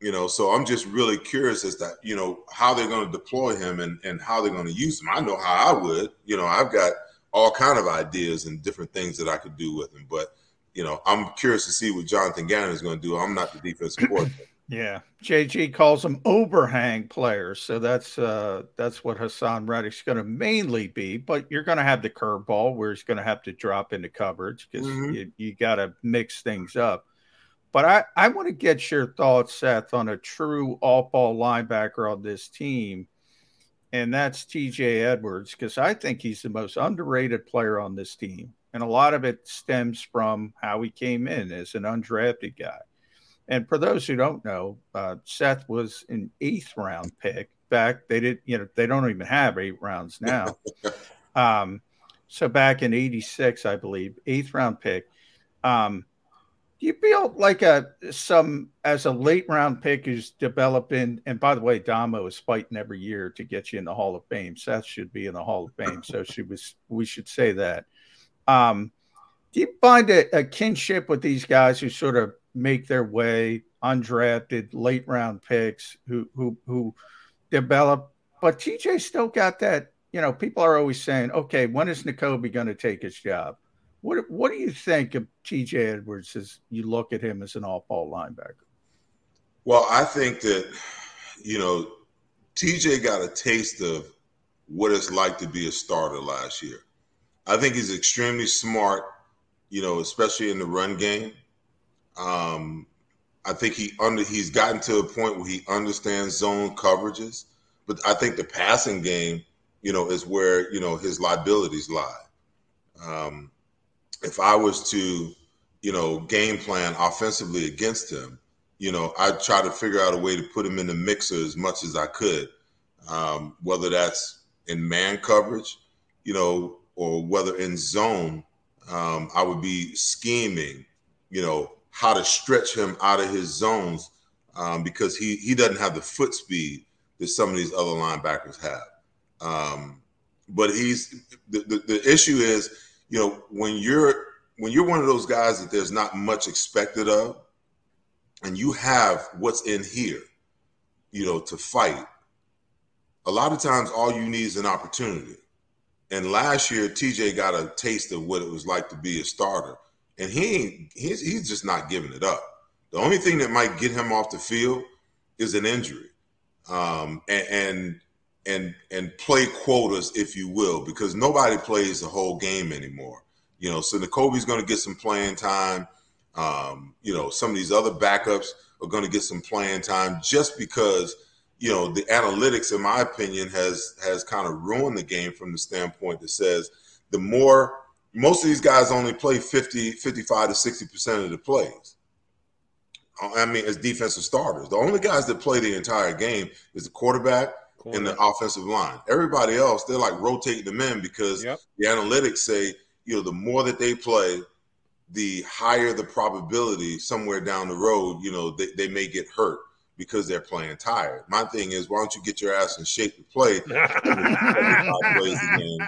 you know. So I'm just really curious as to, you know, how they're going to deploy him and, and how they're going to use him. I know how I would, you know, I've got all kind of ideas and different things that I could do with him. But, you know, I'm curious to see what Jonathan Gannon is going to do. I'm not the defensive coordinator. Yeah, JG calls them overhang players, so that's uh, that's what Haason Reddick's going to mainly be. But you're going to have the curveball where he's going to have to drop into coverage because Mhm. you, you got to mix things up. But I, I want to get your thoughts, Seth, on a true off-ball linebacker on this team, and that's TJ Edwards because I think he's the most underrated player on this team, and a lot of it stems from how he came in as an undrafted guy. And for those who don't know, uh, Seth was an eighth round pick back. They didn't, you know, they don't even have eight rounds now. [laughs] um, so back in '86, I believe, eighth round pick. Um, do you feel like a some as a late round pick who's developing? And by the way, Damo is fighting every year to get you in the Hall of Fame. Seth should be in the Hall of Fame, so she was. We should say that. Um, do you find a, a kinship with these guys who sort of make their way undrafted late round picks who who who develop but TJ still got that you know people are always saying okay when is Nakobe going to take his job what what do you think of TJ Edwards as you look at him as an off-ball linebacker Well, I think that, you know, TJ got a taste of what it's like to be a starter last year. I think he's extremely smart, you know, especially in the run game. Um, I think he under he's gotten to a point where he understands zone coverages, but I think the passing game, you know, is where you know his liabilities lie. Um, if I was to, you know, game plan offensively against him, you know, I'd try to figure out a way to put him in the mixer as much as I could, um, whether that's in man coverage, you know, or whether in zone. Um, I would be scheming, you know, how to stretch him out of his zones um, because he he doesn't have the foot speed that some of these other linebackers have. Um, but he's the, the the issue is, you know, when you're when you're one of those guys that there's not much expected of, and you have what's in here, you know, to fight. A lot of times, all you need is an opportunity. And last year, TJ got a taste of what it was like to be a starter, and he ain't, he's, he's just not giving it up. The only thing that might get him off the field is an injury, um, and, and and and play quotas, if you will, because nobody plays the whole game anymore. You know, so Nakobe's going to get some playing time. Um, you know, some of these other backups are going to get some playing time just because you know the analytics, in my opinion, has has kind of ruined the game from the standpoint that says the more most of these guys only play 50, 55 to 60 percent of the plays. I mean, as defensive starters, the only guys that play the entire game is the quarterback and the offensive line. Everybody else, they're like rotating them in because the analytics say, you know, the more that they play, the higher the probability somewhere down the road, you know, they, they may get hurt because they're playing tired. My thing is, why don't you get your ass in shape to play, game,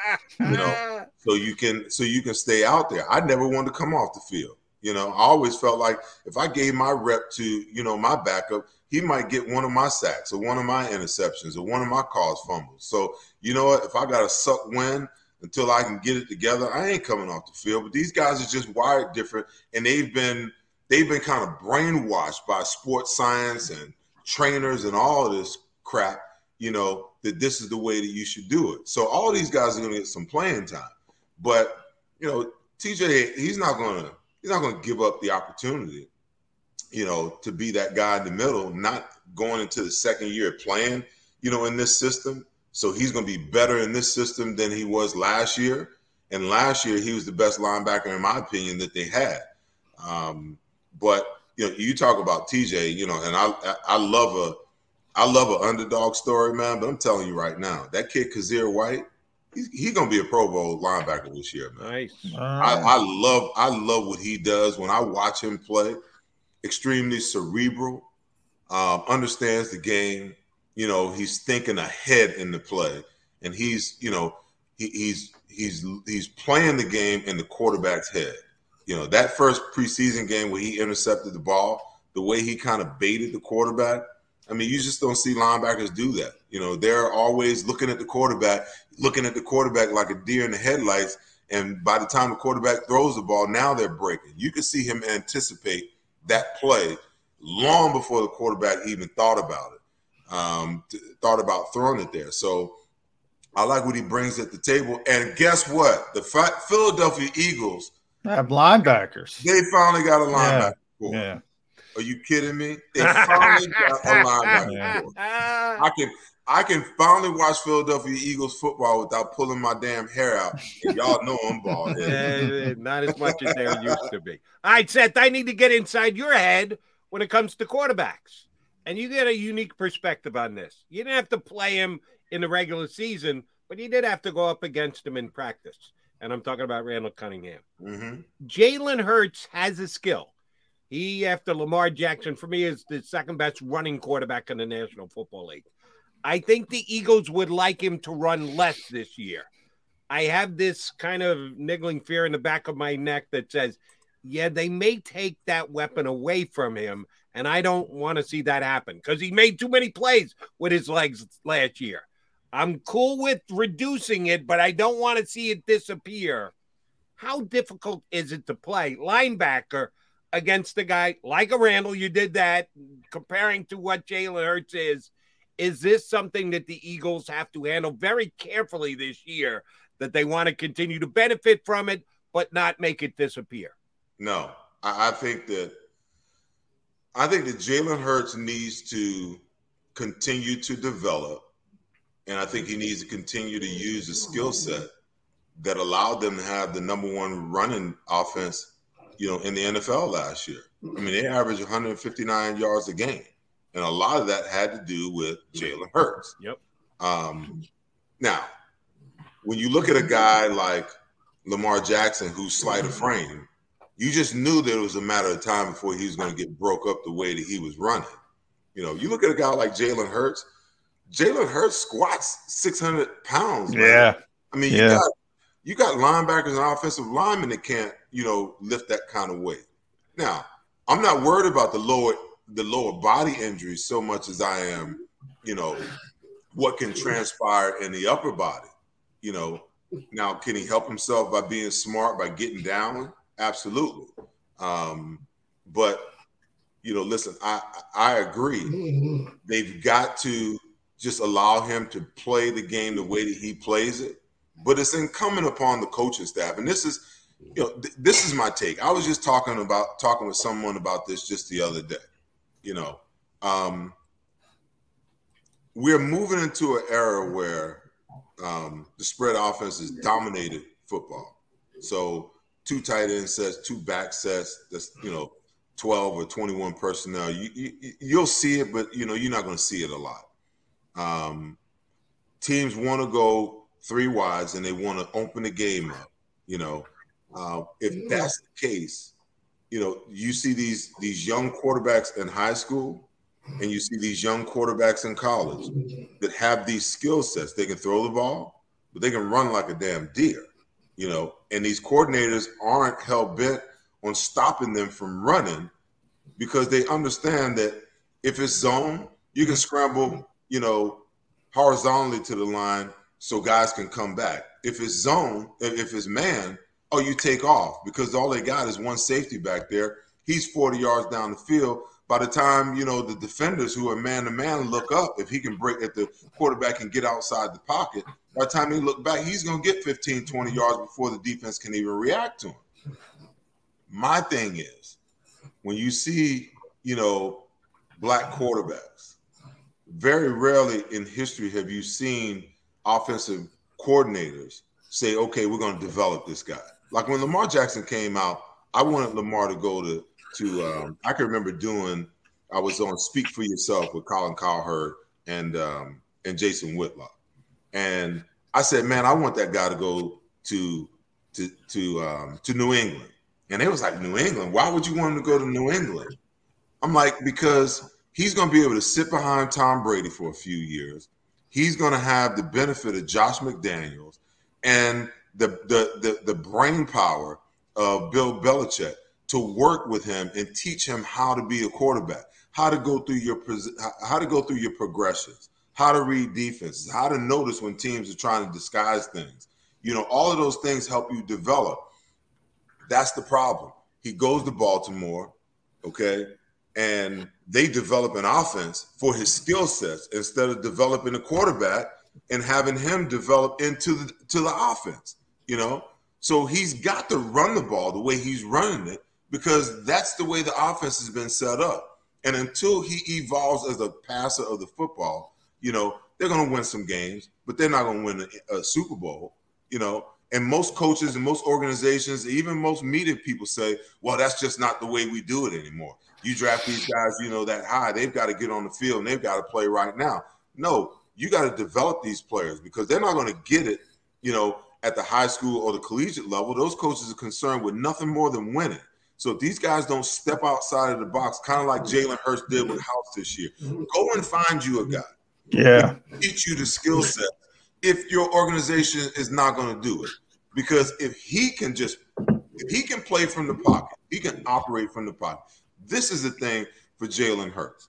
[laughs] you know, so you can so you can stay out there. I never wanted to come off the field. You know, I always felt like if I gave my rep to, you know, my backup, he might get one of my sacks or one of my interceptions or one of my caused fumbles. So, you know what? If I got to suck win until I can get it together, I ain't coming off the field. But these guys are just wired different, and they've been they've been kind of brainwashed by sports science and trainers and all this crap. You know that this is the way that you should do it. So all these guys are going to get some playing time, but you know TJ, he's not going to he's not going to give up the opportunity you know, to be that guy in the middle, not going into the second year playing, you know, in this system. So he's going to be better in this system than he was last year. And last year, he was the best linebacker, in my opinion, that they had. Um, but you know, you talk about TJ, you know, and I I love a I love an underdog story, man. But I'm telling you right now, that kid Kyzir White, he's, he's gonna be a Pro Bowl linebacker this year, man. Nice. I, I love I love what he does when I watch him play. Extremely cerebral, um, understands the game. You know, he's thinking ahead in the play, and he's you know he, he's he's he's playing the game in the quarterback's head. You know, that first preseason game where he intercepted the ball, the way he kind of baited the quarterback. I mean, you just don't see linebackers do that. You know, they're always looking at the quarterback, looking at the quarterback like a deer in the headlights. And by the time the quarterback throws the ball, now they're breaking. You can see him anticipate that play long before the quarterback even thought about it, um, thought about throwing it there. So I like what he brings at the table. And guess what? The Philadelphia Eagles have linebackers. They finally got a linebacker. Yeah. yeah. Are you kidding me? They finally got a [laughs] linebacker. I can I can finally watch Philadelphia Eagles football without pulling my damn hair out. And y'all know I'm bald. Yeah, [laughs] not as much as there used to be. All right, Seth, I need to get inside your head when it comes to quarterbacks. And you get a unique perspective on this. You didn't have to play him in the regular season, but you did have to go up against him in practice and I'm talking about Randall Cunningham. Mm-hmm. Jalen Hurts has a skill. He, after Lamar Jackson, for me, is the second best running quarterback in the National Football League. I think the Eagles would like him to run less this year. I have this kind of niggling fear in the back of my neck that says, yeah, they may take that weapon away from him. And I don't want to see that happen because he made too many plays with his legs last year. I'm cool with reducing it, but I don't want to see it disappear. How difficult is it to play linebacker against a guy like a Randall? You did that comparing to what Jalen Hurts is. Is this something that the Eagles have to handle very carefully this year that they want to continue to benefit from it, but not make it disappear? No, I, I think that I think that Jalen Hurts needs to continue to develop and I think he needs to continue to use the skill set that allowed them to have the number one running offense, you know, in the NFL last year. I mean, they averaged 159 yards a game. And a lot of that had to do with Jalen Hurts. Yep. Um, now, when you look at a guy like Lamar Jackson, who's slight of frame, you just knew that it was a matter of time before he was going to get broke up the way that he was running. You know, you look at a guy like Jalen Hurts, Jalen Hurts squats 600 pounds. Man. Yeah. I mean, yeah. you got you got linebackers and offensive linemen that can't, you know, lift that kind of weight. Now, I'm not worried about the lower the lower body injuries so much as I am, you know, what can transpire in the upper body. You know, now can he help himself by being smart by getting down? Absolutely. Um, but you know, listen, I I agree. They've got to just allow him to play the game the way that he plays it. But it's incumbent upon the coaching staff, and this is, you know, th- this is my take. I was just talking about talking with someone about this just the other day. You know, um, we're moving into an era where um, the spread offense has dominated football. So two tight end sets, two back sets. That's you know, twelve or twenty-one personnel. You, you you'll see it, but you know, you're not going to see it a lot. Um, teams want to go three wides and they want to open the game up. You know, uh, if that's the case, you know, you see these these young quarterbacks in high school, and you see these young quarterbacks in college that have these skill sets. They can throw the ball, but they can run like a damn deer. You know, and these coordinators aren't hell bent on stopping them from running because they understand that if it's zone, you can scramble you know, horizontally to the line so guys can come back. If it's zone, if it's man, oh, you take off because all they got is one safety back there. He's 40 yards down the field. By the time, you know, the defenders who are man to man look up, if he can break at the quarterback and get outside the pocket, by the time he look back, he's going to get 15, 20 yards before the defense can even react to him. My thing is, when you see, you know, black quarterbacks, very rarely in history have you seen offensive coordinators say, okay, we're going to develop this guy. Like when Lamar Jackson came out, I wanted Lamar to go to to. Um, I can remember doing. I was on Speak for Yourself with Colin Cowherd and um, and Jason Whitlock, and I said, man, I want that guy to go to to to um, to New England. And it was like New England. Why would you want him to go to New England? I'm like because he's going to be able to sit behind Tom Brady for a few years. He's going to have the benefit of Josh McDaniels and the the the, the brain power of Bill Belichick to work with him and teach him how to be a quarterback, how to go through your how to go through your progressions, how to read defenses, how to notice when teams are trying to disguise things. You know, all of those things help you develop. That's the problem. He goes to Baltimore, okay, and they develop an offense for his skill sets instead of developing a quarterback and having him develop into the to the offense. You know, so he's got to run the ball the way he's running it because that's the way the offense has been set up. And until he evolves as a passer of the football, you know, they're going to win some games, but they're not going to win a, a Super Bowl. You know, and most coaches and most organizations, even most media people say, well, that's just not the way we do it anymore. You draft these guys, you know, that high, they've got to get on the field and they've got to play right now. No, you got to develop these players because they're not going to get it, you know, at the high school or the collegiate level. Those coaches are concerned with nothing more than winning. So if these guys don't step outside of the box, kind of like Jalen Hurts did with House this year, go and find you a guy. Yeah. Teach you the skill set if your organization is not going to do it. Because if he can just, if he can play from the pocket, he can operate from the pocket. This is the thing for Jalen Hurts.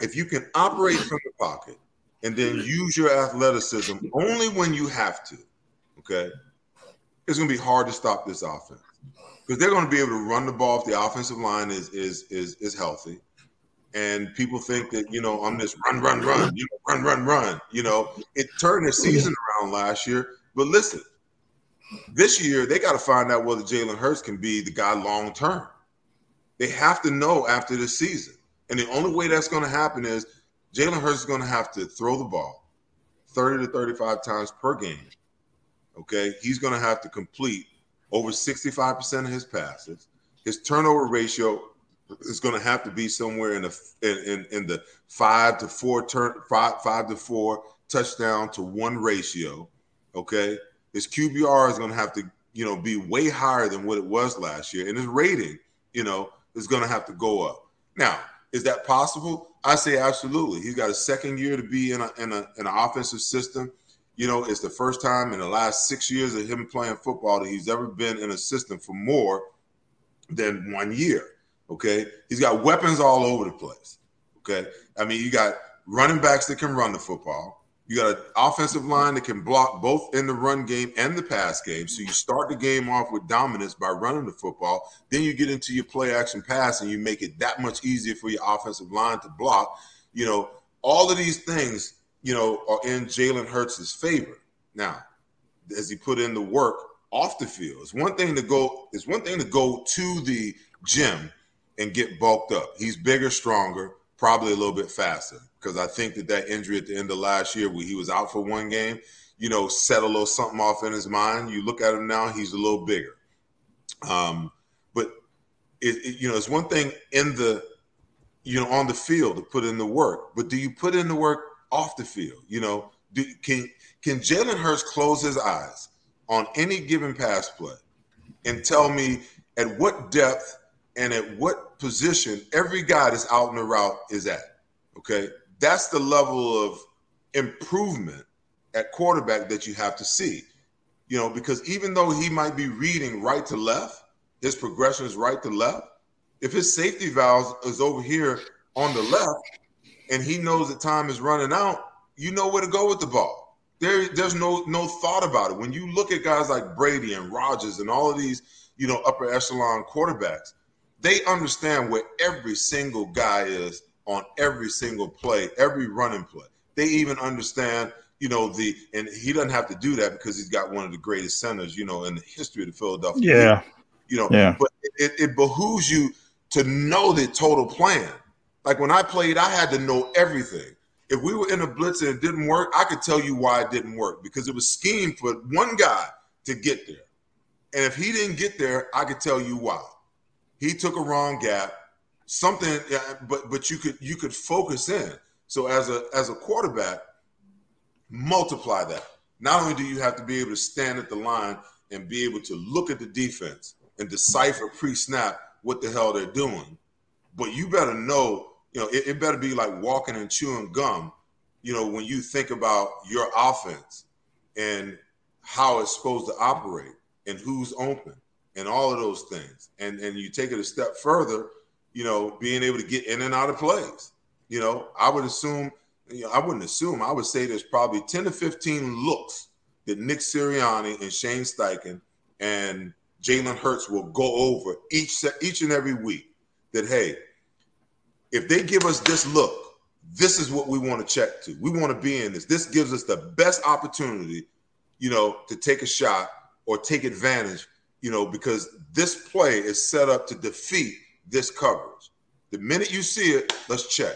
If you can operate from the pocket and then use your athleticism only when you have to, okay, it's to be hard to stop this offense because they're to be able to run the ball if the offensive line is is is is healthy. And people think that you know I'm just run, run, run, you know, run, run, run. You know, it turned their season around last year. But listen, this year, they got to find out whether Jalen Hurts can be the guy long term. They have to know after the season. And the only way that's going to happen is Jalen Hurts is going to have to throw the ball 30 to 35 times per game. Okay. He's going to have to complete over 65% of his passes. His turnover ratio is going to have to be somewhere in the in, in the five to four turn five five to four touchdown to one ratio. Okay his QBR is going to have to, you know, be way higher than what it was last year, and his rating, you know, is going to have to go up. Now, is that possible? I say absolutely. He's got a second year to be in a in a in an offensive system. You know, it's the first time in the last six years of him playing football that he's ever been in a system for more than one year. Okay, he's got weapons all over the place. Okay, I mean, you got running backs that can run the football. You got an offensive line that can block both in the run game and the pass game. So you start the game off with dominance by running the football. Then you get into your play action pass and you make it that much easier for your offensive line to block. You know, all of these things, you know, are in Jalen Hurts' favor. Now, as he put in the work off the field, it's one thing to go, it's one thing to go to the gym and get bulked up. He's bigger, stronger, probably a little bit faster because I think that that injury at the end of last year, where he was out for one game, you know, set a little something off in his mind. You look at him now; he's a little bigger. Um, but it, it, you know, it's one thing in the, you know, on the field to put in the work, but do you put in the work off the field? You know, do, can can Jalen Hurts close his eyes on any given pass play and tell me at what depth and at what position every guy that's out in the route is at? Okay, that's the level of improvement at quarterback that you have to see. You know, because even though he might be reading right to left, his progression is right to left. If his safety valve is over here on the left and he knows that time is running out, you know where to go with the ball. There, there's no no thought about it. When you look at guys like Brady and Rodgers and all of these, you know, upper echelon quarterbacks, they understand where every single guy is on every single play, every running play. They even understand, you know, the and he doesn't have to do that because he's got one of the greatest centers, you know, in the history of the Philadelphia. Yeah. League. You know, yeah. but it, it behooves you to know the total plan. Like when I played, I had to know everything. If we were in a blitz and it didn't work, I could tell you why it didn't work because it was schemed for one guy to get there. And if he didn't get there, I could tell you why. He took a wrong gap. Something, but but you could you could focus in. So as a as a quarterback, multiply that. Not only do you have to be able to stand at the line and be able to look at the defense and decipher pre-snap what the hell they're doing, but you better know, you know, it, it better be like walking and chewing gum, you know, when you think about your offense and how it's supposed to operate and who's open and all of those things. And and you take it a step further, you know, being able to get in and out of plays. You know, I would assume, you know, I wouldn't assume, I would say there's probably 10 to 15 looks that Nick Sirianni and Shane Steichen and Jalen Hurts will go over each each and every week. That hey, if they give us this look, this is what we want to check to. We want to be in this. This gives us the best opportunity, you know, to take a shot or take advantage, you know, because this play is set up to defeat this coverage. The minute you see it, let's check.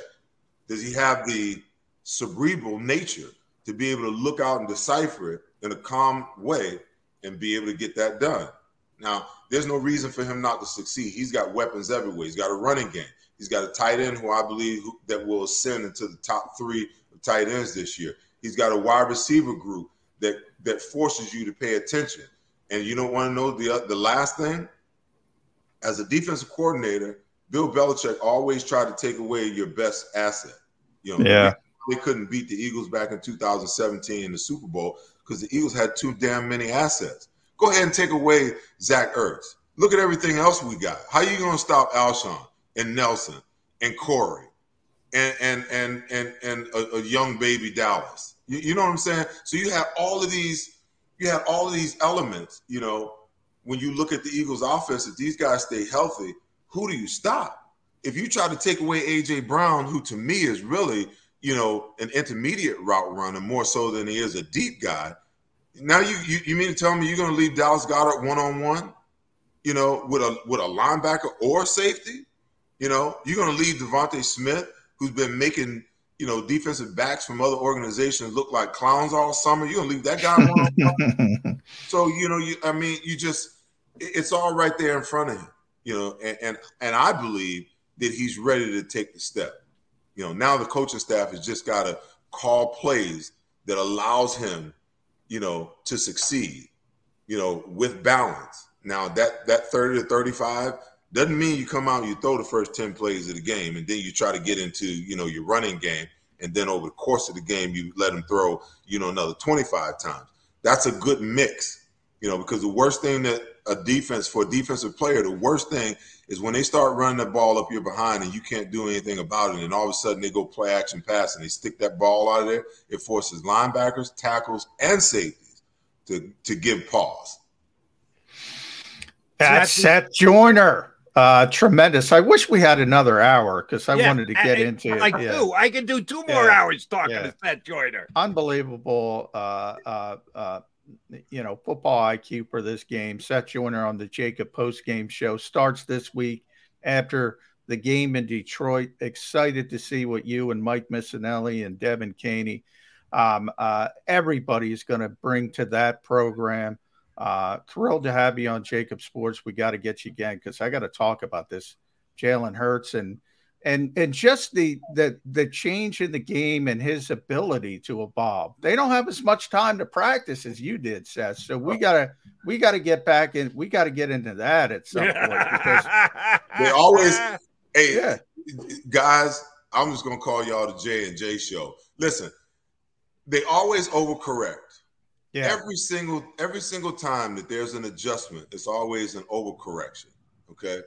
Does he have the cerebral nature to be able to look out and decipher it in a calm way and be able to get that done? Now, there's no reason for him not to succeed. He's got weapons everywhere. He's got a running game. He's got a tight end who I believe who, that will ascend into the top three of tight ends this year. He's got a wide receiver group that that forces you to pay attention. And you don't want to know the the last thing. As a defensive coordinator, Bill Belichick always tried to take away your best asset. You know, yeah. they, couldn't beat the Eagles back in 2017 in the Super Bowl because the Eagles had too damn many assets. Go ahead and take away Zach Ertz. Look at everything else we got. How you going to stop Alshon and Nelson and Corey and and and and and a, a young baby Dallas? You, you know what I'm saying? So you have all of these you have all of these elements, you know, when you look at the Eagles offense, if these guys stay healthy, who do you stop? If you try to take away AJ Brown, who to me is really, you know, an intermediate route runner more so than he is a deep guy. Now you you, you mean to tell me you're going to leave Dallas Goedert one on one, you know, with a with a linebacker or safety? You know, you're going to leave DeVonta Smith, who's been making you know, defensive backs from other organizations look like clowns all summer. You're gonna leave that guy [laughs] alone. So you know, you I mean, you just it's all right there in front of him. You know, and, and and I believe that he's ready to take the step. You know, now the coaching staff has just got to call plays that allows him, you know, to succeed. You know, with balance. Now that that 30 to 35 doesn't mean you come out and you throw the first 10 plays of the game and then you try to get into, you know, your running game. And then over the course of the game, you let him throw, you know, another 25 times. That's a good mix, you know, because the worst thing that a defense for a defensive player, the worst thing is when they start running the ball up your behind and you can't do anything about it. And all of a sudden they go play action pass and they stick that ball out of there. It forces linebackers, tackles, and safeties to, to give pause. That's Seth Joyner. Uh, tremendous. I wish we had another hour because I Yeah, wanted to get I, into it. I Yeah. do. I can do two more Yeah, hours talking to Seth Joyner. Unbelievable, uh, uh, uh, you know, football IQ for this game. Seth Joyner on the Jakib post game show starts this week after the game in Detroit. Excited to see what you and Mike Missanelli and Devin Caney, um, uh, everybody's going to bring to that program. Uh, thrilled to have you on Jakib Sports. We got to get you again because I got to talk about this Jalen Hurts and and and just the the the change in the game and his ability to evolve. They don't have as much time to practice as you did, Seth. So we gotta we gotta get back in. We got to get into that at some point [laughs] because They always, hey, guys, I'm just gonna call y'all the J and J show. Listen, they always overcorrect. Yeah. Every single every single time that there's an adjustment, it's always an overcorrection. Okay,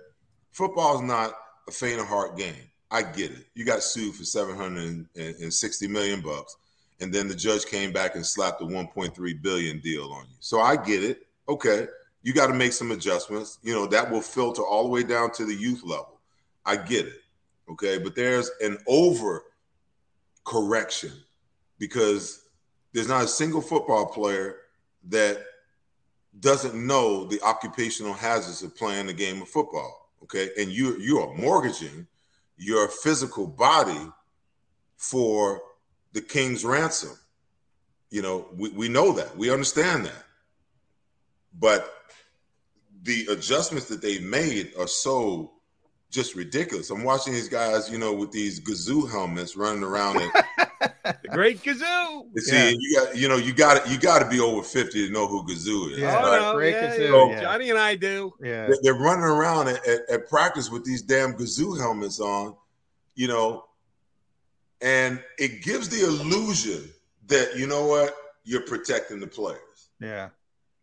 football is not a faint of heart game. I get it. You got sued for seven hundred and sixty million bucks, and then the judge came back and slapped a one point three billion deal on you. So I get it. Okay, you got to make some adjustments. You know that will filter all the way down to the youth level. I get it. Okay, but there's an over correction because there's not a single football player that doesn't know the occupational hazards of playing the game of football. Okay, and you you are mortgaging your physical body for the king's ransom. You know, we, we know that. We understand that. But the adjustments that they made are so just ridiculous. I'm watching these guys, you know, with these Gazoo helmets running around it. [laughs] the great Gazoo. You see, yeah. you got you know, you got you got to be over 50 to know who Gazoo is. Yeah, right? oh, no, yeah, so, yeah, Johnny and I do. Yeah, they're, they're running around at, at, at practice with these damn Gazoo helmets on, you know, and it gives the illusion that you know what you're protecting the players. Yeah,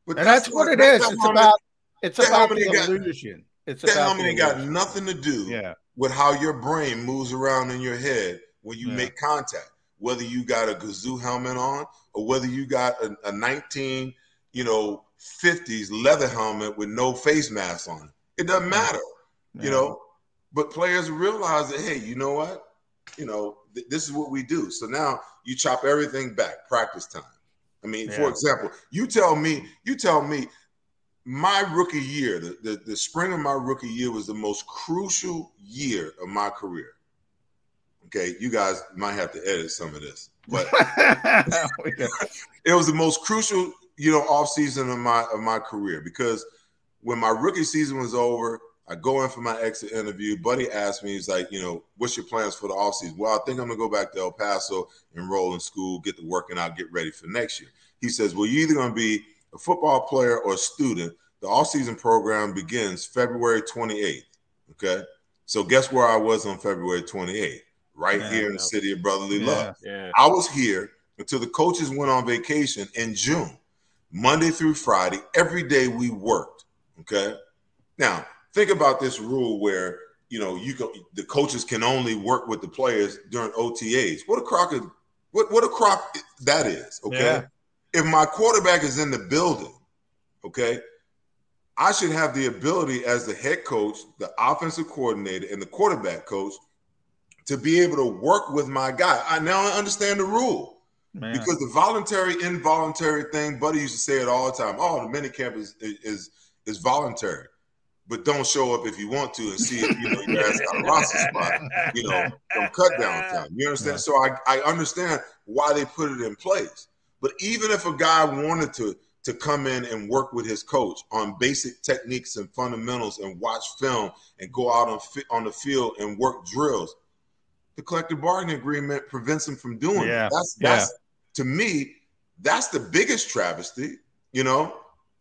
but and that's, that's what, what it is. It's about it's about the illusion. It's that about helmet got nothing to do yeah. with how your brain moves around in your head when you yeah. make contact. Whether you got a Gazoo helmet on or whether you got a, a 19, you know, 50s leather helmet with no face mask on it. It doesn't matter, you know. But players realize that, hey, you know what? You know, th- this is what we do. So now you chop everything back, practice time. I mean, yeah. for example, you tell me, you tell me my rookie year, the, the, the, spring of my rookie year was the most crucial year of my career. Okay, you guys might have to edit some of this, but [laughs] oh, [laughs] it was the most crucial, you know, off season of my of my career because when my rookie season was over, I go in for my exit interview. Buddy asked me, he's like, you know, what's your plans for the offseason? Well, I think I'm gonna go back to El Paso, enroll in school, get to working out, get ready for next year. He says, Well, you're either gonna be a football player or a student, the off-season program begins February 28th. Okay. So guess where I was on February 28th? Right yeah, here in the city of brotherly yeah, love. Yeah. I was here until the coaches went on vacation in June. Monday through Friday, every day we worked. Okay. Now, think about this rule where you know you go the coaches can only work with the players during OTAs. What a crock of what what a crock that is. Okay. Yeah if my quarterback is in the building, okay, I should have the ability as the head coach, the offensive coordinator, and the quarterback coach to be able to work with my guy. I now I understand the rule. Man. Because the voluntary, involuntary thing, Buddy used to say it all the time. Oh, the mini camp is is is voluntary, but don't show up if you want to and see if you know your ass got a roster spot. You know, from cut down time. You understand? Yeah. So I I understand why they put it in place. But even if a guy wanted to to come in and work with his coach on basic techniques and fundamentals and watch film and go out on on the field and work drills, the collective bargaining agreement prevents them from doing yeah. it. That's that's yeah. to me, that's the biggest travesty, you know.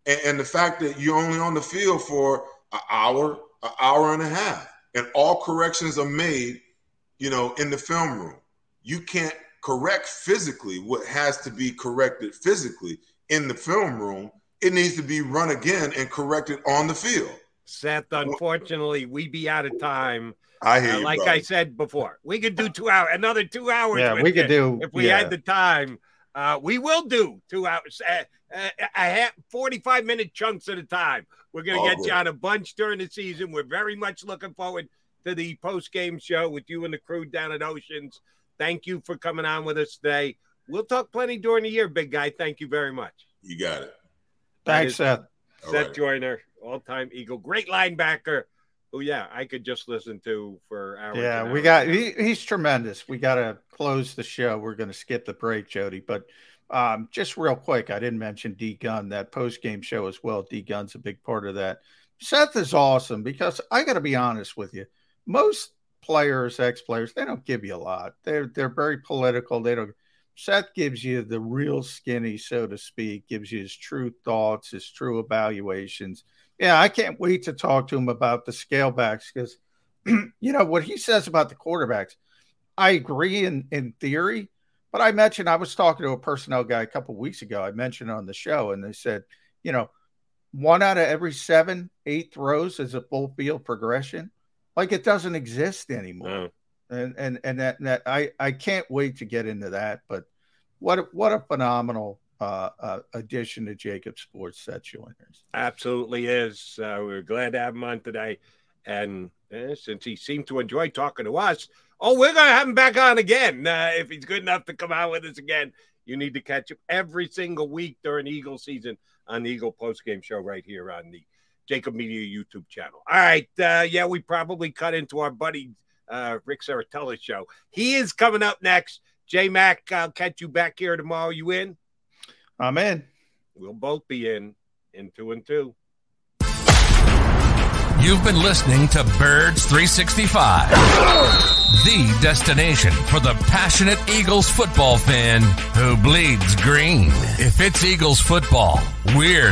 And, and the fact that you're only on the field for an hour, an hour and a half, and all corrections are made, you know, in the film room. You can't correct physically what has to be corrected physically in the film room, it needs to be run again and corrected on the field. Seth, unfortunately, we be out of time. I hear uh, you, Like brother. I said before, we could do two hours, another two hours. Yeah, we could do if we yeah. had the time. Uh, we will do two hours, uh, uh, a half, forty-five minute chunks at a time. We're gonna get you on a bunch during the season. We're very much looking forward to the post-game show with you and the crew down at Oceans. Thank you for coming on with us today. We'll talk plenty during the year, big guy. Thank you very much. You got it. Thanks, Seth. Seth right. Joyner, all time Eagle, great linebacker. Oh yeah, I could just listen to for hours. Yeah, hours we got he, he's tremendous. We got to close the show. We're going to skip the break, Jody, but um, just real quick, I didn't mention D Gun that post game show as well. D Gun's a big part of that. Seth is awesome because I got to be honest with you. Most players, ex players, they don't give you a lot. They're they're very political. They don't. Seth gives you the real skinny, so to speak, gives you his true thoughts, his true evaluations. Yeah, I can't wait to talk to him about the scalebacks because, [clears throat] you know, what he says about the quarterbacks, I agree in, in theory, but I mentioned I was talking to a personnel guy a couple weeks ago. I mentioned on the show, and they said, you know, one out of every seven, eight throws is a full field progression like it doesn't exist anymore. No. And and and that, that I I can't wait to get into that. But what what a phenomenal uh, uh, addition to JAKIB Sports Seth Joyners. Absolutely is. Uh, we're glad to have him on today, and uh, since he seemed to enjoy talking to us, oh, we're gonna have him back on again uh, if he's good enough to come out with us again. You need to catch him every single week during Eagle season on the Eagle Post Game Show right here on the Jakib Media YouTube channel. All right. Uh, yeah, we probably cut into our buddy uh, Rick Saratella show. He is coming up next. J Mac, I'll catch you back here tomorrow. You in? I'm in. We'll both be in in two and two. You've been listening to Birds 365, the destination for the passionate Eagles football fan who bleeds green. If it's Eagles football, we're